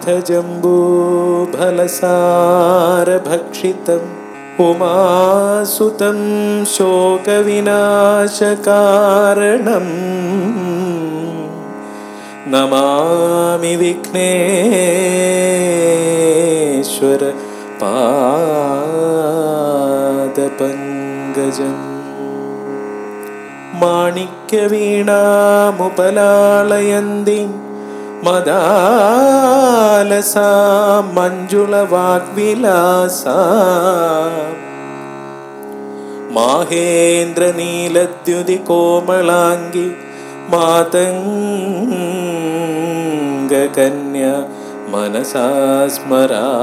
कथितजम्बूफलसारभक्षितम् उमासुतं शोकविनाशकारणम्। नमामि विघ्नेश्वर पादपङ्कजम् माणिक्यवीणामुपलालयन्तीं मदालसा मञ्जुलवाग्विलासा। माहेन्द्रनीलद्युतिकोमलाङ्गि मातङ्गकन्या मनसा स्मरामि।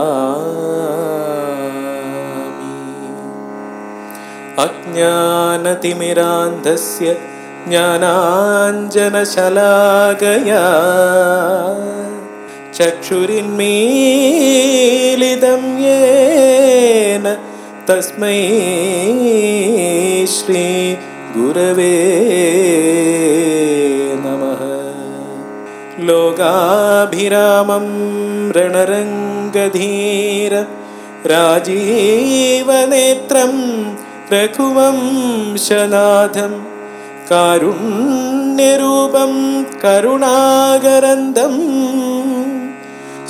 अज्ञानतिमिरान्धस्य ज्ञानाञ्जनशलाकया चक्षुरिन्मीलितं येन तस्मै श्रीगुरवे नमः लोकाभिरामं रणरङ्गधीर राजीवनेत्रं रघुवंशनाथं कारुण्यरूपं करुणागरन्दं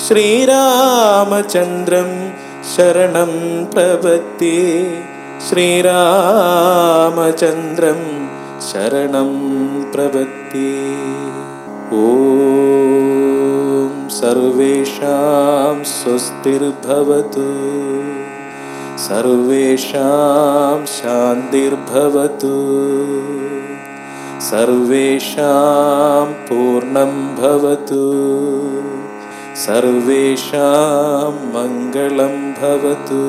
श्रीरामचन्द्रं शरणं प्रपत्ये श्रीरामचन्द्रं शरणं प्रपत्ये ॐ सर्वेषां स्वस्तिर्भवतु सर्वेषां शान्तिर्भवतु സർവേഷാം പൂർണം ഭവതു. സർവേഷാം മംഗളം ഭവതു.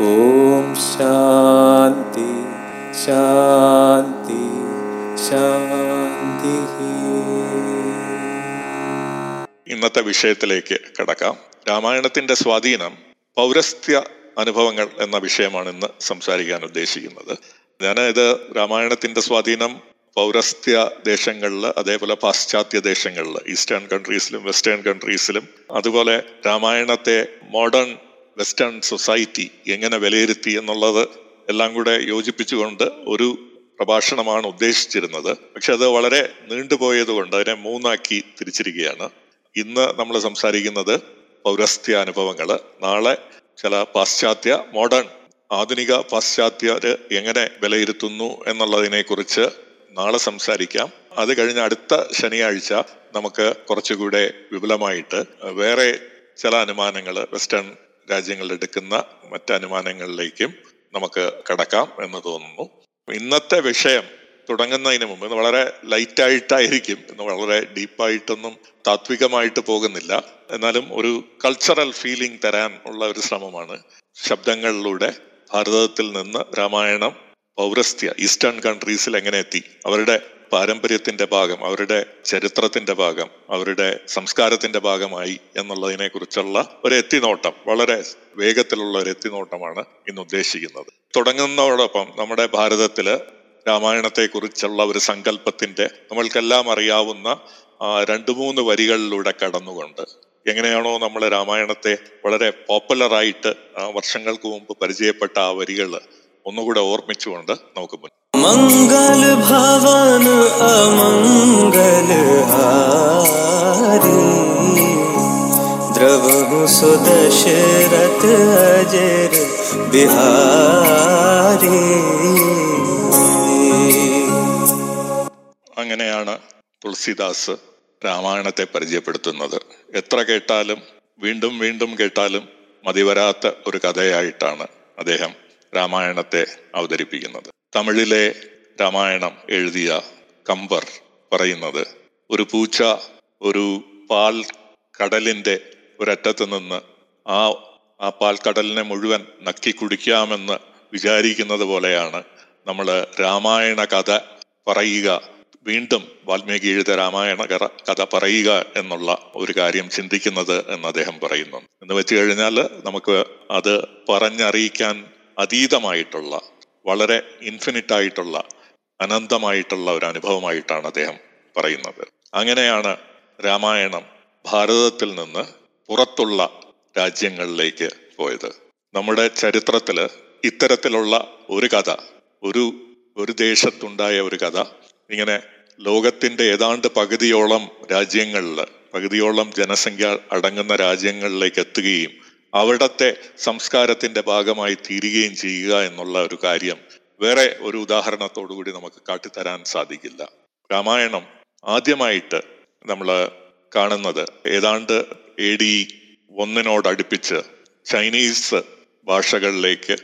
ഓം ശാന്തി ശാന്തി ശാന്തി. ഇന്നത്തെ വിഷയത്തിലേക്ക് കടക്കാം. രാമായണത്തിന്റെ സ്വാധീനം പൗരസ്ത്യ അനുഭവങ്ങൾ എന്ന വിഷയമാണ് ഇന്ന് സംസാരിക്കാൻ ഉദ്ദേശിക്കുന്നത്. ഞാൻ ഇത് രാമായണത്തിന്റെ സ്വാധീനം പൗരസ്ത്യ ദേശങ്ങളിൽ അതേപോലെ പാശ്ചാത്യ ദേശങ്ങളിൽ ഈസ്റ്റേൺ കൺട്രീസിലും വെസ്റ്റേൺ കൺട്രീസിലും അതുപോലെ രാമായണത്തെ മോഡേൺ വെസ്റ്റേൺ സൊസൈറ്റി എങ്ങനെ വിലയിരുത്തി എന്നുള്ളത് എല്ലാം കൂടെ യോജിപ്പിച്ചുകൊണ്ട് ഒരു പ്രഭാഷണമാണ് ഉദ്ദേശിച്ചിരുന്നത്. പക്ഷെ അത് വളരെ നീണ്ടുപോയത് കൊണ്ട് അതിനെ മൂന്നാക്കി തിരിച്ചിരിക്കുകയാണ്. ഇന്ന് നമ്മൾ സംസാരിക്കുന്നത് പൗരസ്ത്യ അനുഭവങ്ങൾ നാളെ ചില പാശ്ചാത്യ മോഡേൺ ആധുനിക പാശ്ചാത്യര് എങ്ങനെ വിലയിരുത്തുന്നു എന്നുള്ളതിനെ കുറിച്ച് നാളെ സംസാരിക്കാം. അത് കഴിഞ്ഞ അടുത്ത ശനിയാഴ്ച നമുക്ക് കുറച്ചുകൂടെ വിപുലമായിട്ട് വേറെ ചില അനുമാനങ്ങൾ വെസ്റ്റേൺ രാജ്യങ്ങൾ എടുക്കുന്ന മറ്റ് അനുമാനങ്ങളിലേക്കും നമുക്ക് കടക്കാം എന്ന് തോന്നുന്നു. ഇന്നത്തെ വിഷയം തുടങ്ങുന്നതിന് മുമ്പ് ഇന്ന് വളരെ ലൈറ്റായിട്ടായിരിക്കും ഇന്ന് വളരെ ഡീപ്പായിട്ടൊന്നും താത്വികമായിട്ട് പോകുന്നില്ല. എന്നാലും ഒരു കൾച്ചറൽ ഫീലിംഗ് തരാൻ ഉള്ള ഒരു ശ്രമമാണ് ശബ്ദങ്ങളിലൂടെ ഭാരതത്തിൽ നിന്ന് രാമായണം പൗരസ്ത്യ ഈസ്റ്റേൺ കൺട്രീസിൽ എങ്ങനെ എത്തി? അവരുടെ പാരമ്പര്യത്തിന്റെ ഭാഗം അവരുടെ ചരിത്രത്തിന്റെ ഭാഗം അവരുടെ സംസ്കാരത്തിന്റെ ഭാഗമായി എന്നുള്ളതിനെ കുറിച്ചുള്ള ഒരു എത്തിനോട്ടം വളരെ വേഗത്തിലുള്ള ഒരു എത്തിനോട്ടമാണ് ഇന്ന് ഉദ്ദേശിക്കുന്നത്. തുടങ്ങുന്നതോടൊപ്പം നമ്മുടെ ഭാരതത്തിൽ രാമായണത്തെ കുറിച്ചുള്ള ഒരു സങ്കല്പത്തിന്റെ നമ്മൾക്കെല്ലാം അറിയാവുന്ന രണ്ടു മൂന്ന് വരികളിലൂടെ കടന്നുകൊണ്ട് എങ്ങനെയാണോ നമ്മൾ രാമായണത്തെ വളരെ പോപ്പുലറായിട്ട് വർഷങ്ങൾക്ക് മുമ്പ് പരിചയപ്പെട്ട ആ വരികൾ ഒന്നുകൂടെ ഓർമ്മിച്ചുകൊണ്ട് നമുക്ക് മുൻ मंगल भवन अमंगल हारी द्रवहु सुदशरथ अजर बिहारी അങ്ങനെയാണ് തുളസിദാസ് രാമായണത്തെ പരിചയപ്പെടുത്തുന്നത്. എത്ര കേട്ടാലും വീണ്ടും വീണ്ടും കേട്ടാലും മതിവരാത്ത ഒരു കഥയായിട്ടാണ് അദ്ദേഹം രാമായണത്തെ അവതരിപ്പിക്കുന്നത്. തമിഴിലെ രാമായണം എഴുതിയ കമ്പർ പറയുന്നത് ഒരു പൂച്ച ഒരു പാൽ കടലിന്റെ ഒരറ്റത്ത് നിന്ന് ആ ആ കടലിനെ മുഴുവൻ നക്കി കുടിക്കാമെന്ന് വിചാരിക്കുന്നത് പോലെയാണ് നമ്മൾ രാമായണ കഥ പറയുക വീണ്ടും വാൽമീകി എഴുത രാമായണ കഥ പറയുക എന്നുള്ള ഒരു കാര്യം ചിന്തിക്കുന്നത് എന്ന് അദ്ദേഹം പറയുന്നു. എന്ന് വെച്ച് കഴിഞ്ഞാൽ നമുക്ക് അത് പറഞ്ഞറിയിക്കാൻ അതീതമായിട്ടുള്ള വളരെ ഇൻഫിനിറ്റ് ആയിട്ടുള്ള അനന്തമായിട്ടുള്ള ഒരു അനുഭവമായിട്ടാണ് അദ്ദേഹം പറയുന്നത്. അങ്ങനെയാണ് രാമായണം ഭാരതത്തിൽ നിന്ന് പുറത്തുള്ള രാജ്യങ്ങളിലേക്ക് പോയത്. നമ്മുടെ ചരിത്രത്തിൽ ഇത്തരത്തിലുള്ള ഒരു കഥ ഒരു ഒരു ദേശത്തുണ്ടായ ഒരു കഥ ഇങ്ങനെ ലോകത്തിന്റെ ഏതാണ്ട് പകുതിയോളം രാജ്യങ്ങളിൽ പകുതിയോളം ജനസംഖ്യ അടങ്ങുന്ന രാജ്യങ്ങളിലേക്ക് എത്തുകയും അവിടത്തെ സംസ്കാരത്തിന്റെ ഭാഗമായി തീരുകയും ചെയ്യുക എന്നുള്ള ഒരു കാര്യം വേറെ ഒരു ഉദാഹരണത്തോടു കൂടി നമുക്ക് കാട്ടിത്തരാൻ സാധിക്കില്ല. രാമായണം ആദ്യമായിട്ട് നമ്മൾ കാണുന്നത് ഏതാണ്ട് എ ഡി ഒന്നിനോടടുപ്പിച്ച് ചൈനീസ് ഭാഷകളിലേക്ക്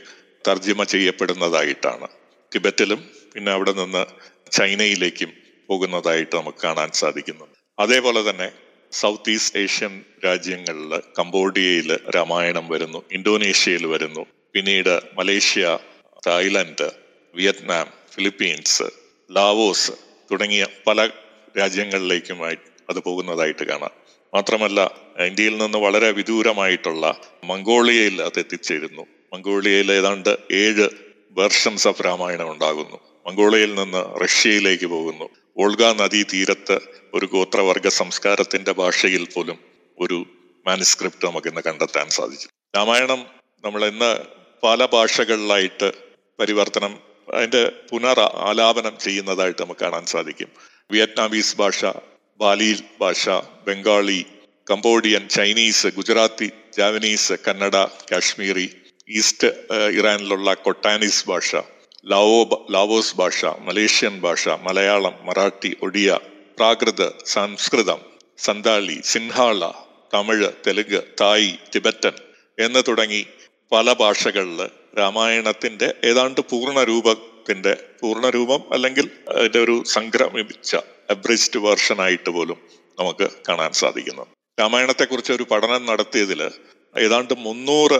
തർജിമ ചെയ്യപ്പെടുന്നതായിട്ടാണ്. ടിബറ്റിലും പിന്നെ അവിടെ നിന്ന് ചൈനയിലേക്കും പോകുന്നതായിട്ട് നമുക്ക് കാണാൻ സാധിക്കുന്നുണ്ട്. അതേപോലെ തന്നെ സൗത്ത് ഈസ്റ്റ് ഏഷ്യൻ രാജ്യങ്ങളിൽ കംബോഡിയയിൽ രാമായണം വരുന്നു ഇന്തോനേഷ്യയിൽ വരുന്നു പിന്നീട് Malaysia Thailand Vietnam Philippines Laos തുടങ്ങിയ പല രാജ്യങ്ങളിലേക്കുമായി അത് പോകുന്നതായിട്ട് കാണാം. മാത്രമല്ല ഇന്ത്യയിൽ നിന്ന് വളരെ വിദൂരമായിട്ടുള്ള മംഗോളിയയിൽ അത് എത്തിച്ചേരുന്നു. മംഗോളിയയിൽ ഏതാണ്ട് ഏഴ് വെർഷൻസ് ഓഫ് രാമായണം ഉണ്ടാകുന്നു. മംഗോളിയയിൽ നിന്ന് റഷ്യയിലേക്ക് പോകുന്നു. ഓൾഗ നദീ തീരത്ത് ഒരു ഗോത്രവർഗ സംസ്കാരത്തിന്റെ ഭാഷയിൽ പോലും ഒരു മാനുസ്ക്രിപ്റ്റ് നമുക്ക് ഇന്ന് കണ്ടെത്താൻ സാധിച്ചു. രാമായണം നമ്മൾ ഇന്ന് പല ഭാഷകളിലായിട്ട് പരിവർത്തനം അതിന്റെ പുനർ ആലാപനം ചെയ്യുന്നതായിട്ട് നമുക്ക് കാണാൻ സാധിക്കും. വിയറ്റ്നാമീസ് ഭാഷ ബാലി ഭാഷ Bengali Cambodian Chinese Gujarati Javanese Kannada Kashmiri East ഇറാനിലുള്ള Khotanese ഭാഷ ലാവോ ലാവോസ് ഭാഷ മലേഷ്യൻ ഭാഷ മലയാളം മറാഠി ഒഡിയ പ്രാകൃത് സംസ്കൃതം സന്താളി സിൻഹാള തമിഴ് തെലുങ്ക് തായ് ടിബറ്റൻ എന്ന് തുടങ്ങി പല ഭാഷകളിൽ രാമായണത്തിന്റെ ഏതാണ്ട് പൂർണരൂപത്തിന്റെ പൂർണരൂപം അല്ലെങ്കിൽ അതിന്റെ ഒരു സംക്രമിച്ച അബ്രിസ്ഡ് വേർഷൻ ആയിട്ട് പോലും നമുക്ക് കാണാൻ സാധിക്കുന്നു. രാമായണത്തെക്കുറിച്ച് ഒരു പഠനം നടത്തിയതിൽ ഏതാണ്ട് മുന്നൂറ്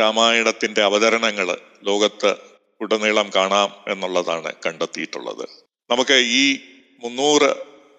രാമായണത്തിന്റെ അവതരണങ്ങൾ ലോകത്ത് ഉടനീളം കാണാം എന്നുള്ളതാണ് കണ്ടെത്തിയിട്ടുള്ളത്. നമുക്ക് ഈ മുന്നൂറ്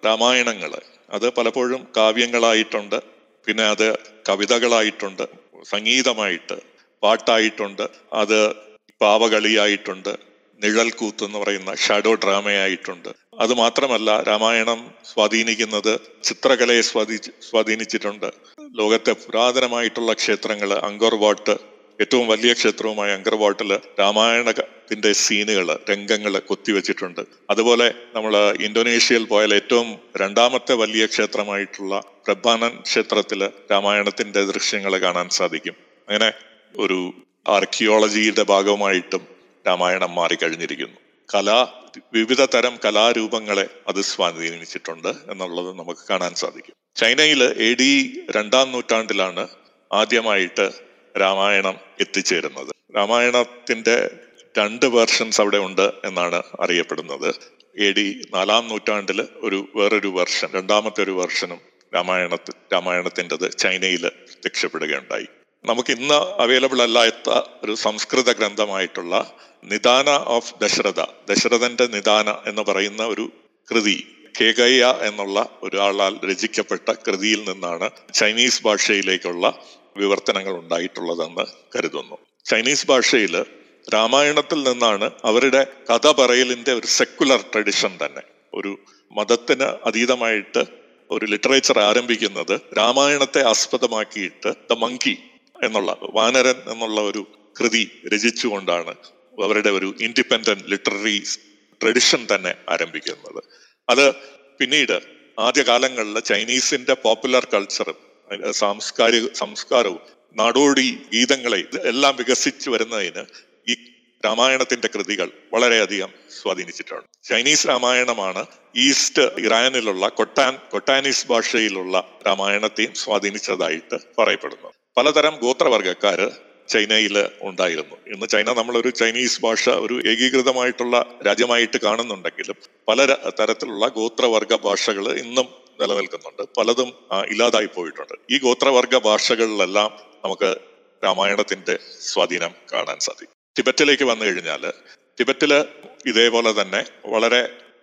രാമായണങ്ങൾ അത് പലപ്പോഴും കാവ്യങ്ങളായിട്ടുണ്ട് പിന്നെ അത് കവിതകളായിട്ടുണ്ട് സംഗീതമായിട്ട് പാട്ടായിട്ടുണ്ട് അത് പാവകളിയായിട്ടുണ്ട് നിഴൽക്കൂത്ത് എന്ന് പറയുന്ന ഷാഡോ ഡ്രാമയായിട്ടുണ്ട്. അത് മാത്രമല്ല രാമായണം സ്വാധീനിക്കുന്നത് ചിത്രകലയെ സ്വാധീ സ്വാധീനിച്ചിട്ടുണ്ട്. ലോകത്തെ പുരാതനമായിട്ടുള്ള ക്ഷേത്രങ്ങൾ അങ്കോർ വാട്ട് ഏറ്റവും വലിയ ക്ഷേത്രവുമായ അങ്കർവാട്ടിൽ രാമായണത്തിന്റെ സീനുകൾ രംഗങ്ങൾ കൊത്തിവെച്ചിട്ടുണ്ട്. അതുപോലെ നമ്മൾ ഇന്തോനേഷ്യയിൽ പോയാൽ ഏറ്റവും രണ്ടാമത്തെ വലിയ ക്ഷേത്രമായിട്ടുള്ള പ്രഭാനൻ ക്ഷേത്രത്തിൽ രാമായണത്തിന്റെ ദൃശ്യങ്ങൾ കാണാൻ സാധിക്കും. അങ്ങനെ ഒരു ആർക്കിയോളജിയുടെ ഭാഗമായിട്ടും രാമായണം മാറിക്കഴിഞ്ഞിരിക്കുന്നു കല വിവിധ തരം കലാരൂപങ്ങളെ അത് സ്വാധീനിച്ചിട്ടുണ്ട് എന്നുള്ളത് നമുക്ക് കാണാൻ സാധിക്കും. ചൈനയിൽ എ ഡി രണ്ടാം നൂറ്റാണ്ടിലാണ് ആദ്യമായിട്ട് രാമായണം എത്തിച്ചേരുന്നത്. രാമായണത്തിന്റെ രണ്ട് വേർഷൻസ് അവിടെ ഉണ്ട് എന്നാണ് അറിയപ്പെടുന്നത്. എ ഡി നാലാം നൂറ്റാണ്ടിൽ ഒരു വേറൊരു വെർഷൻ രണ്ടാമത്തെ ഒരു വെർഷനും രാമായണത്തിൽ രാമായണത്തിന്റെത് ചൈനയിൽ പ്രത്യക്ഷപ്പെടുകയുണ്ടായി നമുക്ക് ഇന്ന് അവൈലബിൾ അല്ലാത്ത ഒരു സംസ്കൃത ഗ്രന്ഥമായിട്ടുള്ള നിദാന ഓഫ് ദശരഥ ദശരഥന്റെ നിദാന എന്ന് പറയുന്ന ഒരു കൃതി കേകയ്യ എന്നുള്ള ഒരാളാൽ രചിക്കപ്പെട്ട കൃതിയിൽ നിന്നാണ് ചൈനീസ് ഭാഷയിലേക്കുള്ള വിവർത്തനങ്ങൾ ഉണ്ടായിട്ടുള്ളതെന്ന് കരുതുന്നു. ചൈനീസ് ഭാഷയിൽ രാമായണത്തിൽ നിന്നാണ് അവരുടെ കഥ പറയലിന്റെ ഒരു സെക്കുലർ ട്രഡിഷൻ തന്നെ. ഒരു മതത്തിന് അതീതമായിട്ട് ഒരു ലിറ്ററേച്ചർ ആരംഭിക്കുന്നത് രാമായണത്തെ ആസ്പദമാക്കിയിട്ട് ദ മങ്കി എന്നുള്ള വാനരൻ എന്നുള്ള ഒരു കൃതി രചിച്ചുകൊണ്ടാണ് അവരുടെ ഒരു ഇൻഡിപെൻഡന്റ് ലിറ്റററി ട്രഡിഷൻ തന്നെ ആരംഭിക്കുന്നത്. അത് പിന്നീട് ആദ്യകാലങ്ങളിൽ ചൈനീസിന്റെ പോപ്പുലർ കൾച്ചറും സാംസ്കാരിക സംസ്കാരവും നാടോടി ഗീതങ്ങളെ എല്ലാം വികസിച്ചു വരുന്നതിന് ഈ രാമായണത്തിന്റെ കൃതികൾ വളരെയധികം സ്വാധീനിച്ചിട്ടുണ്ട്. ചൈനീസ് രാമായണമാണ് ഈസ്റ്റ് ഇറാനിലുള്ള കൊട്ടാൻ കൊട്ടാനീസ് ഭാഷയിലുള്ള രാമായണത്തെയും സ്വാധീനിച്ചതായിട്ട് പറയപ്പെടുന്നു. പലതരം ഗോത്രവർഗക്കാര് ചൈനയിൽ ഉണ്ടായിരുന്നു. ഇന്ന് ചൈന നമ്മളൊരു ചൈനീസ് ഭാഷ ഒരു ഏകീകൃതമായിട്ടുള്ള രാജ്യമായിട്ട് കാണുന്നുണ്ടെങ്കിലും പല തരത്തിലുള്ള ഗോത്രവർഗ ഭാഷകൾ ഇന്നും നിലനിൽക്കുന്നുണ്ട്. പലതും ഇല്ലാതായി പോയിട്ടുണ്ട്. ഈ ഗോത്രവർഗ ഭാഷകളിലെല്ലാം നമുക്ക് രാമായണത്തിന്റെ സ്വാധീനം കാണാൻ സാധിക്കും. ടിബറ്റിലേക്ക് വന്നു കഴിഞ്ഞാൽ ടിബറ്റിൽ ഇതേപോലെ തന്നെ വളരെ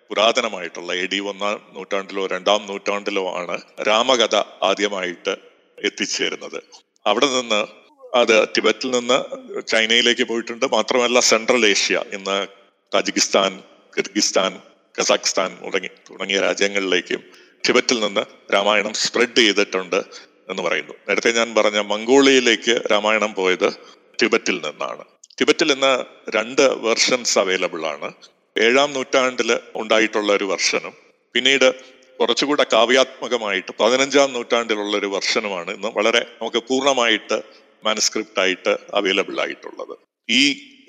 പുരാതനമായിട്ടുള്ള എ ഡി ഒന്നാം നൂറ്റാണ്ടിലോ രണ്ടാം നൂറ്റാണ്ടിലോ ആണ് രാമകഥ ആദ്യമായിട്ട് എത്തിച്ചേരുന്നത്. അവിടെ നിന്ന് അത് ടിബറ്റിൽ നിന്ന് ചൈനയിലേക്ക് പോയിട്ടുണ്ട്. മാത്രമല്ല സെൻട്രൽ ഏഷ്യ ഇന്ന് താജിക്കിസ്ഥാൻ കിർഗിസ്ഥാൻ കസാഖ്സ്ഥാൻ തുടങ്ങി തുടങ്ങിയ രാജ്യങ്ങളിലേക്കും ടിബറ്റിൽ നിന്ന് രാമായണം സ്പ്രെഡ് ചെയ്തിട്ടുണ്ട് എന്ന് പറയുന്നു. നേരത്തെ ഞാൻ പറഞ്ഞ മംഗോളിയയിലേക്ക് രാമായണം പോയത് ടിബറ്റിൽ നിന്നാണ്. ടിബറ്റിൽ ഇന്ന് രണ്ട് വെർഷൻസ് അവൈലബിൾ ആണ്. ഏഴാം നൂറ്റാണ്ടിൽ ഉണ്ടായിട്ടുള്ള ഒരു വെർഷനും പിന്നീട് കുറച്ചുകൂടെ കാവ്യാത്മകമായിട്ട് പതിനഞ്ചാം നൂറ്റാണ്ടിലുള്ള ഒരു വെർഷനുമാണ് ഇന്ന് വളരെ നമുക്ക് പൂർണമായിട്ട് മാനസ്ക്രിപ്റ്റ് ആയിട്ട് അവൈലബിൾ ആയിട്ടുള്ളത്. ഈ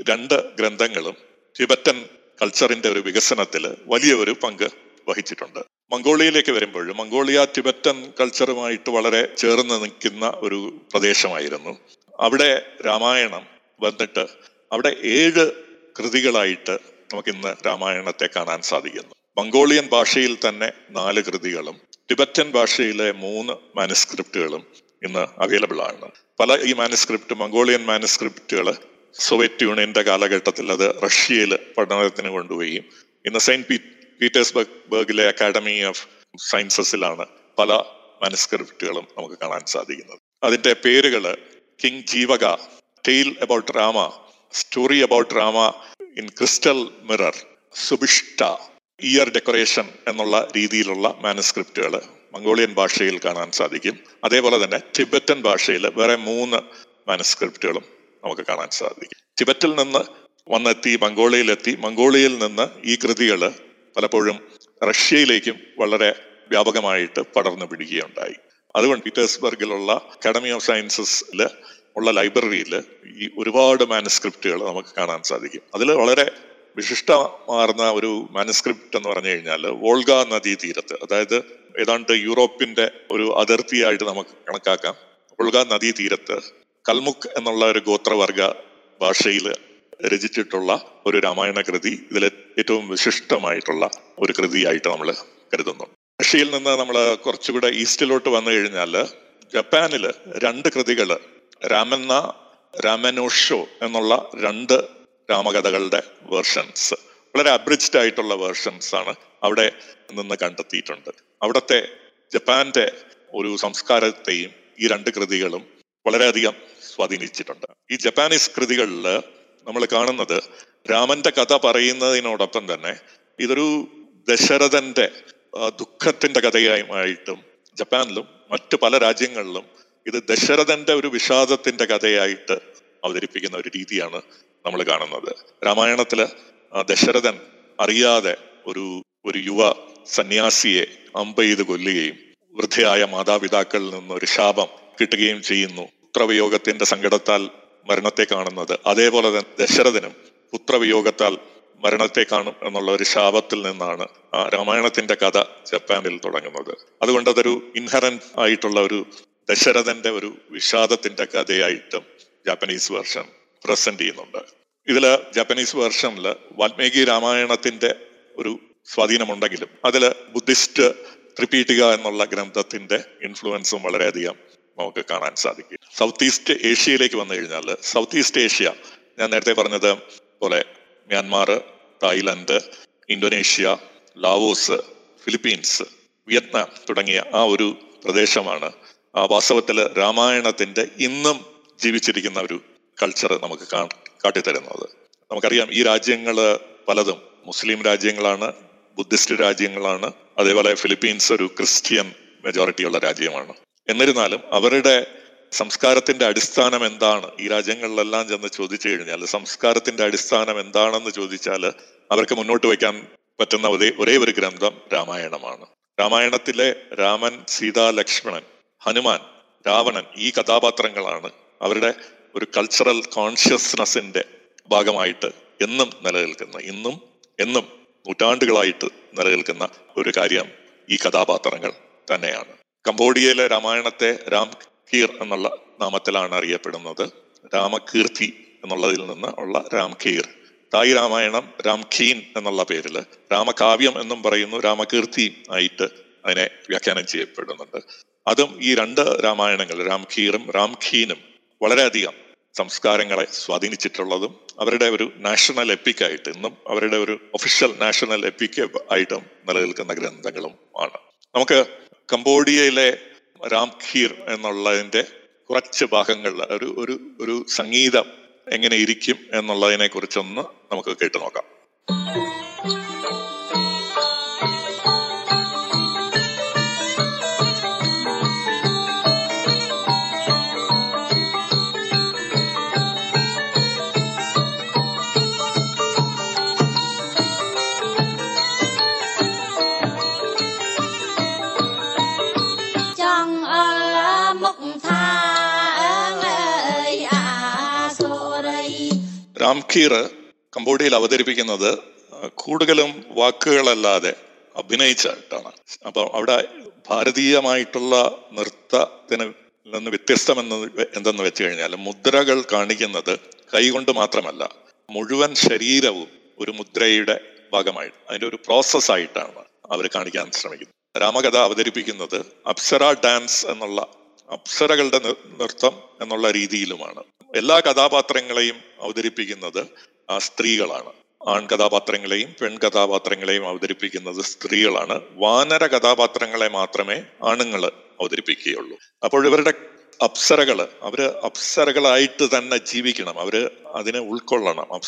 രണ്ട് ഗ്രന്ഥങ്ങളും ടിബറ്റൻ കൾച്ചറിന്റെ ഒരു വികസനത്തിൽ വലിയ ഒരു പങ്ക് വഹിച്ചിട്ടുണ്ട് മംഗോളിയയിലേക്ക് വരുമ്പോൾ മംഗോളിയ ടിബറ്റൻ കൾച്ചറുമായിട്ട് വളരെ ചേർന്ന് നിൽക്കുന്ന ഒരു പ്രദേശമായിരുന്നു. അവിടെ രാമായണം വന്നിട്ട് അവിടെ ഏഴ് കൃതികളായിട്ട് നമുക്കിന്ന് രാമായണത്തെ കാണാൻ സാധിക്കുന്നു. മംഗോളിയൻ ഭാഷയിൽ തന്നെ നാല് കൃതികളും ടിബറ്റൻ ഭാഷയിലെ മൂന്ന് മാനുസ്ക്രിപ്റ്റുകളും ഇന്ന് അവൈലബിൾ ആണ്. പല ഈ മാനുസ്ക്രിപ്റ്റ് മംഗോളിയൻ മാനുസ്ക്രിപ്റ്റുകൾ സോവിയറ്റ് യൂണിയന്റെ കാലഘട്ടത്തിൽ അത് റഷ്യയിൽ പഠനത്തിന് കൊണ്ടുപോയി. ഇന്ന് സെയിന്റ് പീ പീറ്റേഴ്സ്ബർഗ് ബർഗിലെ അക്കാഡമി ഓഫ് സയൻസസിലാണ് പല മനസ്ക്രിപ്റ്റുകളും നമുക്ക് കാണാൻ സാധിക്കുന്നത്. അതിന്റെ പേരുകൾ king Jivaka tale about Rama story about Rama in crystal mirror സുബിഷ്ട ear decoration എന്നുള്ള രീതിയിലുള്ള മാനസ്ക്രിപ്റ്റുകൾ മംഗോളിയൻ ഭാഷയിൽ കാണാൻ സാധിക്കും. അതേപോലെ തന്നെ ടിബറ്റൻ ഭാഷയിൽ വേറെ മൂന്ന് മാനസ്ക്രിപ്റ്റുകളും നമുക്ക് കാണാൻ സാധിക്കും. ടിബറ്റിൽ നിന്ന് വന്നെത്തി മംഗോളിയയിലെത്തി മംഗോളിയയിൽ നിന്ന് ഈ കൃതികൾ പലപ്പോഴും റഷ്യയിലേക്കും വളരെ വ്യാപകമായിട്ട് പടർന്നു പിടിക്കുകയുണ്ടായി. അതുകൊണ്ട് പീറ്റേഴ്സ്ബർഗിലുള്ള അക്കാഡമി ഓഫ് സയൻസസിൽ ഉള്ള ലൈബ്രറിയിൽ ഈ ഒരുപാട് മാനുസ്ക്രിപ്റ്റുകൾ നമുക്ക് കാണാൻ സാധിക്കും. അതിൽ വളരെ വിശിഷ്ടമാർന്ന ഒരു മാനുസ്ക്രിപ്റ്റ് എന്ന് പറഞ്ഞു കഴിഞ്ഞാൽ വോൾഗ നദീ തീരത്ത് അതായത് ഏതാണ്ട് യൂറോപ്പിന്റെ ഒരു അതിർത്തിയായിട്ട് നമുക്ക് കണക്കാക്കാം. വോൾഗ നദീ തീരത്ത് കൽമുക്ക് എന്നുള്ള ഒരു ഗോത്രവർഗ ഭാഷയിൽ രചിച്ചിട്ടുള്ള ഒരു രാമായണ കൃതി ഇതിലെ ഏറ്റവും വിശിഷ്ടമായിട്ടുള്ള ഒരു കൃതിയായിട്ട് നമ്മൾ കരുതുന്നു. റഷ്യയിൽ നിന്ന് നമ്മൾ കുറച്ചുകൂടെ ഈസ്റ്റിലോട്ട് വന്നു കഴിഞ്ഞാൽ ജപ്പാനിൽ രണ്ട് കൃതികൾ രാമന്ന രാമനോഷോ എന്നുള്ള രണ്ട് രാമകഥകളുടെ വേർഷൻസ് വളരെ അബ്രിജ്ഡ് ആയിട്ടുള്ള വേർഷൻസ് ആണ് അവിടെ നിന്ന് കണ്ടെത്തിയിട്ടുണ്ട്. അവിടുത്തെ ജപ്പാന്റെ ഒരു സംസ്കാരത്തെയും ഈ രണ്ട് കൃതികളും വളരെയധികം സ്വാധീനിച്ചിട്ടുണ്ട്. ഈ ജപ്പാനീസ് കൃതികളിൽ നമ്മൾ കാണുന്നത് രാമന്റെ കഥ പറയുന്നതിനോടൊപ്പം തന്നെ ഇതൊരു ദശരഥന്റെ ദുഃഖത്തിന്റെ കഥയായിട്ടും ജപ്പാനിലും മറ്റു പല രാജ്യങ്ങളിലും ഇത് ദശരഥന്റെ ഒരു വിഷാദത്തിന്റെ കഥയായിട്ട് അവതരിപ്പിക്കുന്ന ഒരു രീതിയാണ് നമ്മൾ കാണുന്നത്. രാമായണത്തിൽ ദശരഥൻ അറിയാതെ ഒരു ഒരു യുവ സന്യാസിയെ അമ്പ ചെയ്ത് കൊല്ലുകയും വൃദ്ധയായ മാതാപിതാക്കളിൽ നിന്ന് ഒരു ശാപം കിട്ടുകയും ചെയ്യുന്നു. പുത്രവിയോഗത്തിന്റെ സങ്കടത്താൽ മരണത്തെ കാണുന്നത്. അതേപോലെ തന്നെ ദശരഥനും പുത്രവിയോഗത്താൽ മരണത്തെ കാണും എന്നുള്ള ഒരു ശാപത്തിൽ നിന്നാണ് ആ രാമായണത്തിന്റെ കഥ ജപ്പാനിൽ തുടങ്ങുന്നത്. അതുകൊണ്ട് അതൊരു ഇൻഹറന്റ് ആയിട്ടുള്ള ഒരു ദശരഥന്റെ ഒരു വിഷാദത്തിന്റെ കഥയായിട്ടും ജാപ്പനീസ് വേർഷൻ പ്രസന്റ് ചെയ്യുന്നുണ്ട്. ഇതിൽ ജാപ്പനീസ് വേർഷനിൽ വാൽമീകി രാമായണത്തിന്റെ ഒരു സ്വാധീനമുണ്ടെങ്കിലും അതിൽ ബുദ്ധിസ്റ്റ് ത്രിപീഠിക എന്നുള്ള ഗ്രന്ഥത്തിന്റെ ഇൻഫ്ലുവൻസും വളരെയധികം നമുക്ക് കാണാൻ സാധിക്കും. സൗത്ത് ഈസ്റ്റ് ഏഷ്യയിലേക്ക് വന്നു കഴിഞ്ഞാൽ സൗത്ത് ഈസ്റ്റ് ഏഷ്യ ഞാൻ നേരത്തെ പറഞ്ഞത് പോലെ Myanmar Thailand Indonesia Laos Philippines Vietnam തുടങ്ങിയ ആ ഒരു പ്രദേശമാണ് ആ വാസ്തവത്തിൽ രാമായണത്തിന്റെ ഇന്നും ജീവിച്ചിരിക്കുന്ന ഒരു കൾച്ചർ നമുക്ക് കാട്ടിത്തരുന്നത്. നമുക്കറിയാം ഈ രാജ്യങ്ങൾ പലതും മുസ്ലിം രാജ്യങ്ങളാണ് ബുദ്ധിസ്റ്റ് രാജ്യങ്ങളാണ് അതേപോലെ ഫിലിപ്പീൻസ് ഒരു ക്രിസ്ത്യൻ മെജോറിറ്റി ഉള്ള രാജ്യമാണ്. എന്നിരുന്നാലും അവരുടെ സംസ്കാരത്തിന്റെ അടിസ്ഥാനം എന്താണ്? ഈ രാജ്യങ്ങളിലെല്ലാം ചെന്ന് ചോദിച്ചു കഴിഞ്ഞാൽ സംസ്കാരത്തിന്റെ അടിസ്ഥാനം എന്താണെന്ന് ചോദിച്ചാൽ അവർക്ക് മുന്നോട്ട് വയ്ക്കാൻ പറ്റുന്ന ഒരേ ഒരേ ഒരു ഗ്രന്ഥം രാമായണമാണ്. രാമായണത്തിലെ രാമൻ സീതാ ലക്ഷ്മണൻ ഹനുമാൻ രാവണൻ ഈ കഥാപാത്രങ്ങളാണ് അവരുടെ ഒരു കൾച്ചറൽ കോൺഷ്യസ്നെസിന്റെ ഭാഗമായിട്ട് എന്നും നിലനിൽക്കുന്ന ഇന്നും എന്നും നൂറ്റാണ്ടുകളായിട്ട് നിലനിൽക്കുന്ന ഒരു കാര്യം ഈ കഥാപാത്രങ്ങൾ തന്നെയാണ്. കംബോഡിയയിലെ രാമായണത്തെ രാം കീർ എന്നുള്ള നാമത്തിലാണ് അറിയപ്പെടുന്നത്. രാമകീർത്തി എന്നുള്ളതിൽ നിന്ന് ഉള്ള രാംകീർ. തായ് രാമായണം രാംഖീൻ എന്നുള്ള പേരിൽ രാമകാവ്യം എന്നും പറയുന്നു രാമകീർത്തി ആയിട്ട് അതിനെ വ്യാഖ്യാനം ചെയ്യപ്പെടുന്നുണ്ട്. അതും ഈ രണ്ട് രാമായണങ്ങൾ രാംഖീറും രാംഖീനും വളരെയധികം സംസ്കാരങ്ങളെ സ്വാധീനിച്ചിട്ടുള്ളതും അവരുടെ ഒരു നാഷണൽ എപ്പിക്കായിട്ട് ഇന്നും അവരുടെ ഒരു ഒഫീഷ്യൽ നാഷണൽ എപ്പിക് ആയിട്ടും നിലനിൽക്കുന്ന ഗ്രന്ഥങ്ങളും ആണ്. നമുക്ക് കംബോഡിയയിലെ രാംഖീർ എന്നുള്ളതിന്റെ കുറച്ച് ഭാഗങ്ങളിൽ ഒരു ഒരു ഒരു സംഗീതം എങ്ങനെ ഇരിക്കും എന്നുള്ളതിനെ കുറിച്ചൊന്ന് നമുക്ക് കേട്ടു നോക്കാം. രാംഖീർ കംബോഡിയയിൽ അവതരിപ്പിക്കുന്നത് കൂടുതലും വാക്കുകളല്ലാതെ അഭിനയിച്ചായിട്ടാണ് അപ്പോൾ അവിടെ ഭാരതീയമായിട്ടുള്ള നൃത്തത്തിന് നിന്ന് വ്യത്യസ്തമെന്ന് എന്തെന്ന് വെച്ച് കഴിഞ്ഞാൽ മുദ്രകൾ കാണിക്കുന്നത് കൈകൊണ്ട് മാത്രമല്ല മുഴുവൻ ശരീരവും ഒരു മുദ്രയുടെ ഭാഗമായി അതിന്റെ ഒരു പ്രോസസ്സായിട്ടാണ് അവർ കാണിക്കാൻ ശ്രമിക്കുന്നത്. രാമകഥ അവതരിപ്പിക്കുന്നത് അപ്സര ഡാൻസ് എന്നുള്ള അപ്സരകളുടെ നൃത്തം എന്നുള്ള രീതിയിലുമാണ്. എല്ലാ കഥാപാത്രങ്ങളെയും അവതരിപ്പിക്കുന്നത് സ്ത്രീകളാണ്. ആൺ കഥാപാത്രങ്ങളെയും പെൺ കഥാപാത്രങ്ങളെയും അവതരിപ്പിക്കുന്നത് സ്ത്രീകളാണ്. വാനര കഥാപാത്രങ്ങളെ മാത്രമേ ആണുങ്ങൾ അവതരിപ്പിക്കുകയുള്ളൂ. അപ്പോൾ ഇവരുടെ അപ്സരകൾ അവർ അപ്സരകളായിട്ട് തന്നെ ജീവിക്കണം. അവർ അതിനെ ഉൾക്കൊള്ളണം.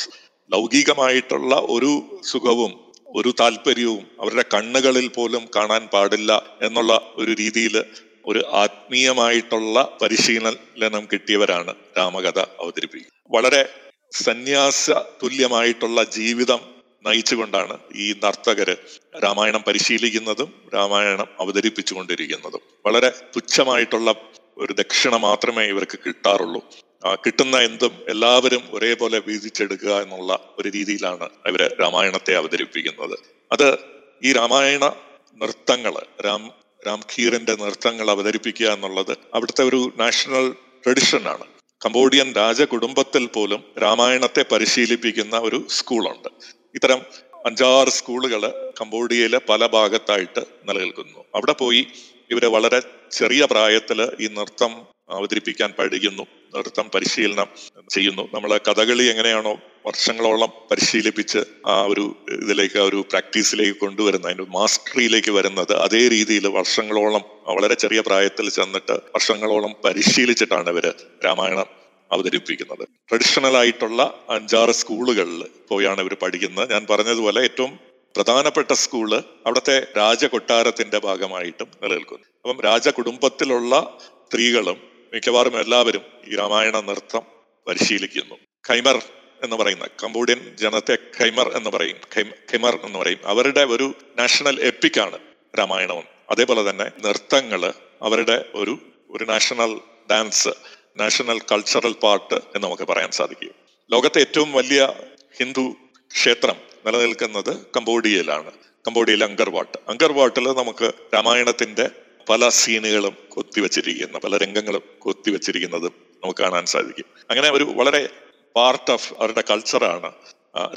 ലൗകികമായിട്ടുള്ള ഒരു സുഖവും ഒരു താല്പര്യവും അവരുടെ കണ്ണുകളിൽ പോലും കാണാൻ പാടില്ല എന്നുള്ള ഒരു രീതിയിൽ ഒരു ആത്മീയമായിട്ടുള്ള പരിശീലനം കിട്ടിയവരാണ് രാമകഥ അവതരിപ്പിക്കുക വളരെ സന്യാസ തുല്യമായിട്ടുള്ള ജീവിതം നയിച്ചുകൊണ്ടാണ് ഈ നർത്തകര് രാമായണം പരിശീലിക്കുന്നതും രാമായണം അവതരിപ്പിച്ചുകൊണ്ടിരിക്കുന്നതും. വളരെ തുച്ഛമായിട്ടുള്ള ഒരു ദക്ഷിണ മാത്രമേ ഇവർക്ക് കിട്ടാറുള്ളൂ. കിട്ടുന്ന എന്തും എല്ലാവരും ഒരേപോലെ വീതിച്ചെടുക്കുക എന്നുള്ള ഒരു രീതിയിലാണ് ഇവർ രാമായണത്തെ അവതരിപ്പിക്കുന്നത്. അത് ഈ രാമായണ നൃത്തങ്ങൾ രാം രാം ഖീറിന്റെ നൃത്തങ്ങൾ അവതരിപ്പിക്കുക എന്നുള്ളത് അവിടുത്തെ ഒരു നാഷണൽ ട്രഡിഷനാണ് കംബോഡിയൻ രാജകുടുംബത്തിൽ പോലും രാമായണത്തെ പരിശീലിപ്പിക്കുന്ന ഒരു സ്കൂളുണ്ട്. ഇത്തരം അഞ്ചാറ് സ്കൂളുകൾ കംബോഡിയയിലെ പല ഭാഗത്തായിട്ട് നിലനിൽക്കുന്നു. അവിടെ പോയി ഇവരെ വളരെ ചെറിയ പ്രായത്തിൽ ഈ നൃത്തം അവതരിപ്പിക്കാൻ പഠിക്കുന്നു നൃത്തം പരിശീലനം ചെയ്യുന്നു. നമ്മൾ കഥകളി എങ്ങനെയാണോ വർഷങ്ങളോളം പരിശീലിപ്പിച്ച് ആ ഒരു ഇതിലേക്ക് ആ ഒരു പ്രാക്ടീസിലേക്ക് കൊണ്ടുവരുന്നത് അതിന്റെ മാസ്റ്ററിയിലേക്ക് വരുന്നത് അതേ രീതിയിൽ വർഷങ്ങളോളം വളരെ ചെറിയ പ്രായത്തിൽ ചെന്നിട്ട് വർഷങ്ങളോളം പരിശീലിച്ചിട്ടാണ് ഇവർ രാമായണം അവതരിപ്പിക്കുന്നത്. ട്രഡീഷണൽ ആയിട്ടുള്ള അഞ്ചാറ് സ്കൂളുകളിൽ പോയാണ് ഇവർ പഠിക്കുന്നത്. ഞാൻ പറഞ്ഞതുപോലെ ഏറ്റവും പ്രധാനപ്പെട്ട സ്കൂൾ അവിടുത്തെ രാജകൊട്ടാരത്തിന്റെ ഭാഗമായിട്ടും നിലനിൽക്കുന്നു. അപ്പം രാജകുടുംബത്തിലുള്ള സ്ത്രീകളും മിക്കവാറും എല്ലാവരും ഈ രാമായണ നൃത്തം പരിശീലിക്കുന്നു. ഖൈമർ എന്ന് പറയുന്ന കംബോഡിയൻ ജനത്തെ ഖൈമർ എന്ന് പറയും ഖൈമർ എന്ന് പറയും. അവരുടെ ഒരു നാഷണൽ എപ്പിക്കാണ് രാമായണവും. അതേപോലെ തന്നെ നൃത്തങ്ങൾ അവരുടെ ഒരു ഒരു national dance national cultural part എന്ന് നമുക്ക് പറയാൻ സാധിക്കും. ലോകത്തെ ഏറ്റവും വലിയ ഹിന്ദു ക്ഷേത്രം നിലനിൽക്കുന്നത് കംബോഡിയയിലാണ്. കംബോഡിയയിലെ അങ്കർവാട്ട്. അങ്കർവാട്ടിൽ നമുക്ക് രാമായണത്തിന്റെ പല സീനുകളും കൊത്തിവെച്ചിരിക്കുന്ന പല രംഗങ്ങളും കൊത്തിവെച്ചിരിക്കുന്നതും നമുക്ക് കാണാൻ സാധിക്കും. അങ്ങനെ ഒരു വളരെ പാർട്ട് ഓഫ് അവരുടെ കൾച്ചറാണ്